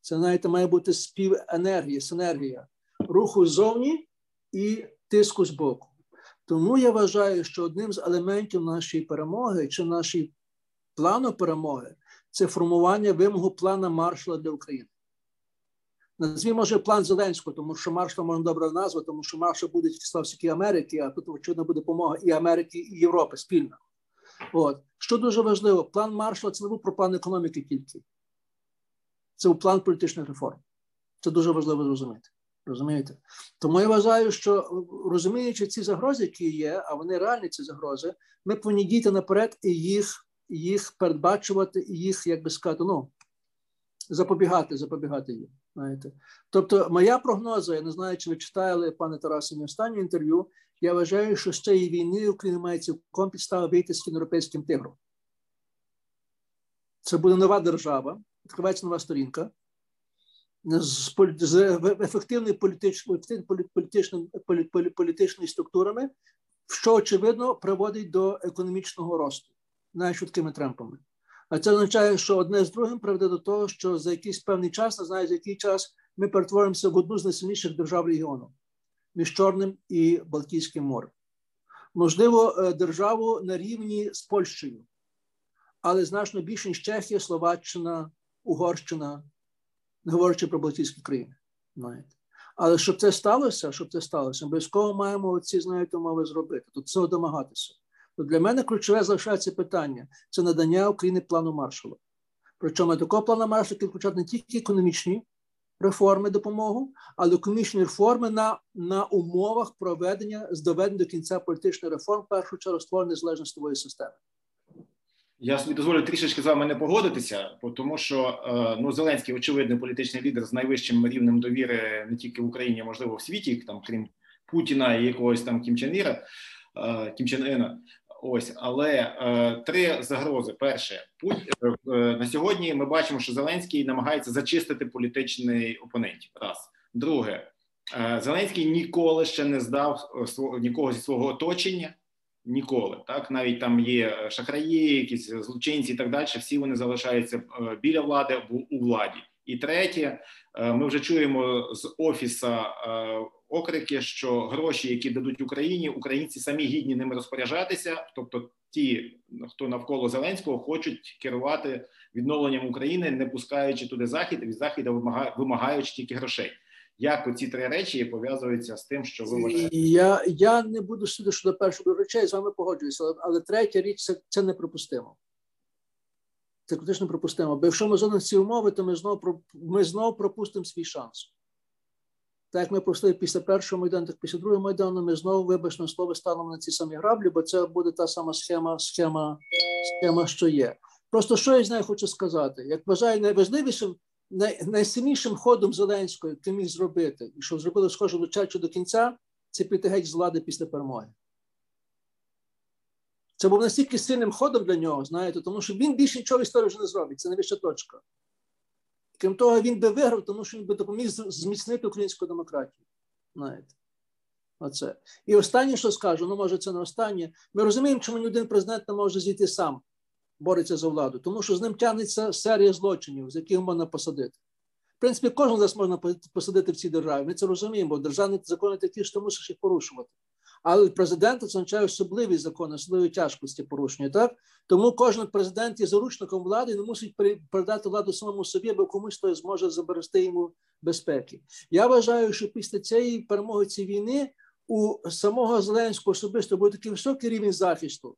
S2: Це, знаєте, має бути співенергія, синергія руху ззовні і тиску з боку. Тому я вважаю, що одним з елементів нашої перемоги чи нашої плану перемоги це формування вимогу плана маршала для України. Назві, може, план Зеленського, тому що маршала можна добре назвати, тому що маршал буде тільки Америки, а тут, очевидно, буде допомога і Америки, і Європи спільно. От. Що дуже важливо, план маршала це не був про план економіки тільки. Це був план політичних реформ. Це дуже важливо зрозуміти. Розумієте? Тому я вважаю, що розуміючи ці загрози, які є, а вони реальні ці загрози, ми повинні діяти наперед і їх їх передбачувати, і їх, як би сказати, ну, запобігати, запобігати їм. Знаєте. Тобто, моя прогноза, я не знаю, чи ви читали, пане Тарасе, мій останнє інтерв'ю. Я вважаю, що з цієї війни Україна має цілком підстави вийти з європейським тигром. Це буде нова держава, відкривається нова сторінка з, з політичною політичними структурами, що очевидно приводить до економічного росту навіть швидкими темпами. А це означає, що одне з другим приведе до того, що за якийсь певний час, не знаю, за який час ми перетворимося в одну з найсильніших держав регіону між Чорним і Балтійським морем. Можливо, е, державу на рівні з Польщею, але значно більше, ніж Чехія, Словаччина, Угорщина, не говорячи про Балтійські країни. Знаєте. Але щоб це сталося, щоб це сталося, обов'язково маємо ці знаєте, умови зробити. Тут цього домагатися. То для мене ключове залишається питання це надання України плану маршала. Причому такого плану маршала, який включати не тільки економічні реформи допомогу, але економічні реформи на на умовах проведення з доведення до кінця політичних реформ, в першу чергу створення незалежної системи.
S1: Я собі дозволю трішечки з вами не погодитися, тому що е, ну Зеленський очевидний політичний лідер з найвищим рівнем довіри не тільки в Україні, а можливо в світі, там крім Путіна і якогось там Кім Чен Іра, е, Кім Чен Ена. Ось, але е, три загрози. Перше, путь е, на сьогодні. Ми бачимо, що Зеленський намагається зачистити політичний опонентів. Раз друге, Зеленський ніколи ще не здав нікого зі свого оточення. Ніколи так навіть там є шахраї, якісь злочинці і так далі. Всі вони залишаються е, біля влади або у владі. І третє, е, ми вже чуємо з офіса е, окрики, що гроші, які дадуть Україні, українці самі гідні ними розпоряджатися. Тобто, ті, хто навколо Зеленського, хочуть керувати відновленням України, не пускаючи туди захід, від заходу вимагаючи тільки грошей. Як оці три речі пов'язуються з тим, що ви вважаєте?
S2: Я я не буду судити щодо першої речей, з вами погоджуюся, але, але третя річ це це неприпустимо. Це критично неприпустимо. Бо якщо ми зонимо ці умови, то ми знову ми знову пропустимо свій шанс. Так як ми пройшли після першого майдану, так після другого майдану, ми знову, вибачне слово, станемо на ці самі граблі, бо це буде та сама схема, схема, схема, що є. Просто що я з нею хочу сказати, як вважаю найважливішим най, найсильнішим ходом Зеленського, який міг зробити, і що зробили схоже до Чачу до кінця, це піти геть з влади після перемоги. Це був настільки сильним ходом для нього, знаєте, тому що він більше нічого в історії вже не зробить. Це найвища точка. Крім того, він би виграв, тому що він би допоміг зміцнити українську демократію. знаєте. Оце. І останнє, що скажу, ну може це не останнє. Ми розуміємо, чому ні один президент не може зійти сам, бореться за владу, тому що з ним тягнеться серія злочинів, з яких можна посадити. В принципі, кожен з нас можна посадити в цій державі. Ми це розуміємо, бо державні закони такі, що ти мусиш їх порушувати. Але президент означає особливі закони, особливі тяжкості порушення. Так тому кожен президент є заручником влади і не мусить передати владу самому собі, бо комусь той зможе заберегти йому безпеки. Я вважаю, що після цієї перемоги цієї війни у самого Зеленського особисто буде такий високий рівень захисту,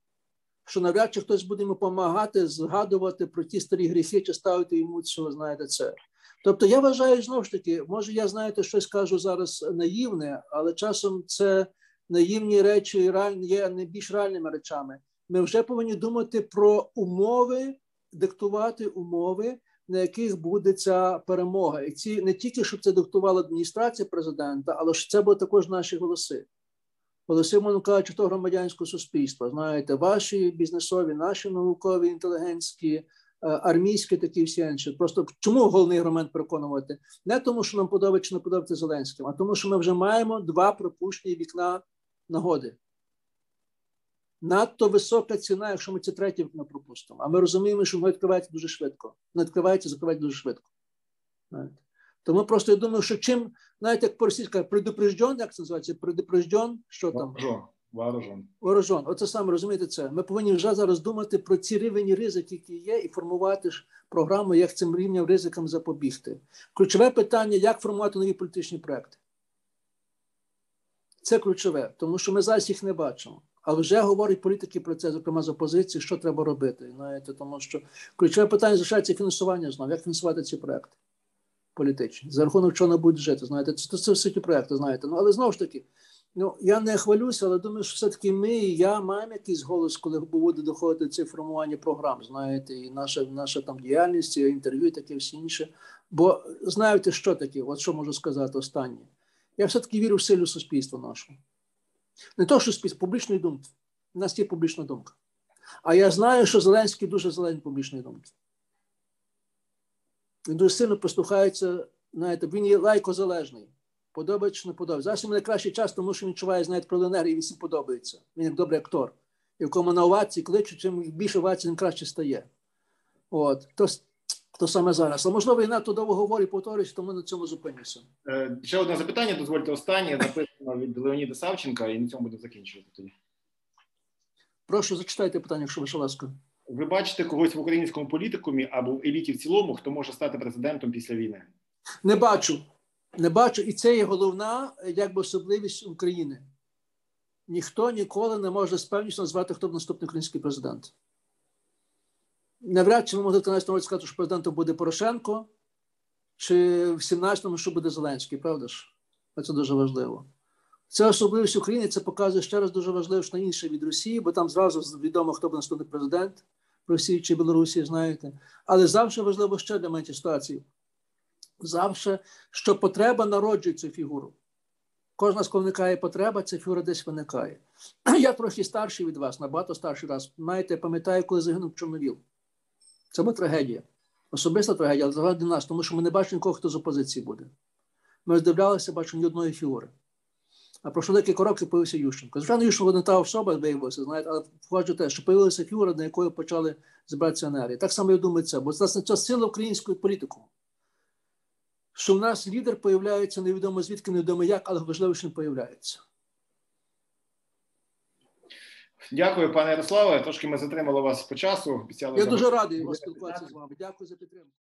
S2: що навряд чи хтось буде йому допомагати згадувати про ті старі гріхи чи ставити йому цього, знаєте, це. Тобто я вважаю знову ж таки, може, я знаєте, щось кажу зараз наївне, але часом це наївні речі є не більш реальними речами. Ми вже повинні думати про умови, диктувати умови, на яких буде ця перемога, і ці не тільки щоб це диктувала адміністрація президента, але що це були також наші голоси. Голоси, можна кажучи, то громадянського суспільства. Знаєте, ваші бізнесові, наші наукові, інтелігентські, е, армійські, такі всі інші. Просто чому головний аргумент переконувати? Не тому, що нам подобається чи не подобається Зеленським, а тому, що ми вже маємо два пропущені вікна нагоди. Надто висока ціна, якщо ми це третє вікно пропустимо. А ми розуміємо, що воно відкривається дуже швидко. Воно відкривається, закривається дуже швидко. Знаєте. Тому просто я думаю, що чим, знаєте, як по-російськи, предупрежден, як це називається? Предупрежден, що там?
S1: Вооружен.
S2: Вооружен. Оце саме розумієте це. Ми повинні вже зараз думати про ці рівні ризики, які є, і формувати ж програму, як цим рівням ризикам запобігти. Ключове питання: як формувати нові політичні проекти. Це ключове, тому що ми зараз їх не бачимо. Але вже говорять політики про це, зокрема з опозиції, що треба робити. Знаєте, Тому що ключове питання залишається фінансування знову. Як фінансувати ці проекти політичні? За рахунок чого не будуть жити. Знаєте, це це все ті проекти, знаєте. Ну, але знову ж таки, ну я не хвалюся, але думаю, що все-таки ми і я маємо якийсь голос, коли буде доходити це формування програм. Знаєте, і наша наша там діяльність, інтерв'ю, і таке всі інше. Бо знаєте, що таке? От що можу сказати останнє. Я все-таки вірю в силу суспільства нашого. Не то, що суспільство, публічної думки. У нас є публічна думка. А я знаю, що Зеленський дуже зелений публічної думки. Він дуже сильно послухається, знаєте, він є лайкозалежний. Подобається чи не подобається. Зараз йому найкращий час, тому що він відчуває, знаєте, про енергію, він всім подобається. Він як добрий актор. І в кому на овації кличуть, чим більше овацій, тим краще стає. От. То то саме зараз. А можливо, і надто довго говорю, повторююсь, тому на цьому зупинюся.
S1: Е, ще одне запитання, дозвольте останнє, записано від Леоніда Савченка, і на цьому буде закінчувати тоді.
S2: Прошу, зачитайте питання, якщо ваша ласка.
S1: Ви бачите когось в українському політикумі або в еліті в цілому, хто може стати президентом після війни?
S2: Не бачу. Не бачу. І це є головна якби особливість України. Ніхто ніколи не може з певністю назвати, хто б наступний український президент навряд чи ми могли в 13 році сказати, що президентом буде Порошенко, чи в 17-му, що буде Зеленський, правда ж? Це дуже важливо. Це особливість України, це показує ще раз дуже важливо, що на інше від Росії, бо там зразу відомо, хто буде наступний президент Росії чи Білорусі, знаєте. Але завжди важливо ще для мене ситуації. Завжди, що потреба народжує цю фігуру. Кожна з коли виникає потреба, ця фігура десь виникає. Я трохи старший від вас, набагато старший раз. Знаєте, пам'ятаю, коли загинув Чорновіл. Це була трагедія. Особиста трагедія, але заради нас, тому що ми не бачимо нікого, хто з опозиції буде. Ми роздивлялися, бачимо ні одної фігури. А пройшло декілька років появився Ющенко. Звичайно, Ющенко не та особа виявилася, знаєте, але входжу те, що появилася фігура, на якої почали збиратися енергії. Так само я думаю, це, бо це це сила української політики. Що в нас лідер появляється невідомо звідки, невідомо як, але важливо, що він появляється.
S1: Дякую, пане Ярославе. Трошки ми затримали вас по часу.
S2: Я дуже радий спілкуватися з вами. Дякую за підтримку.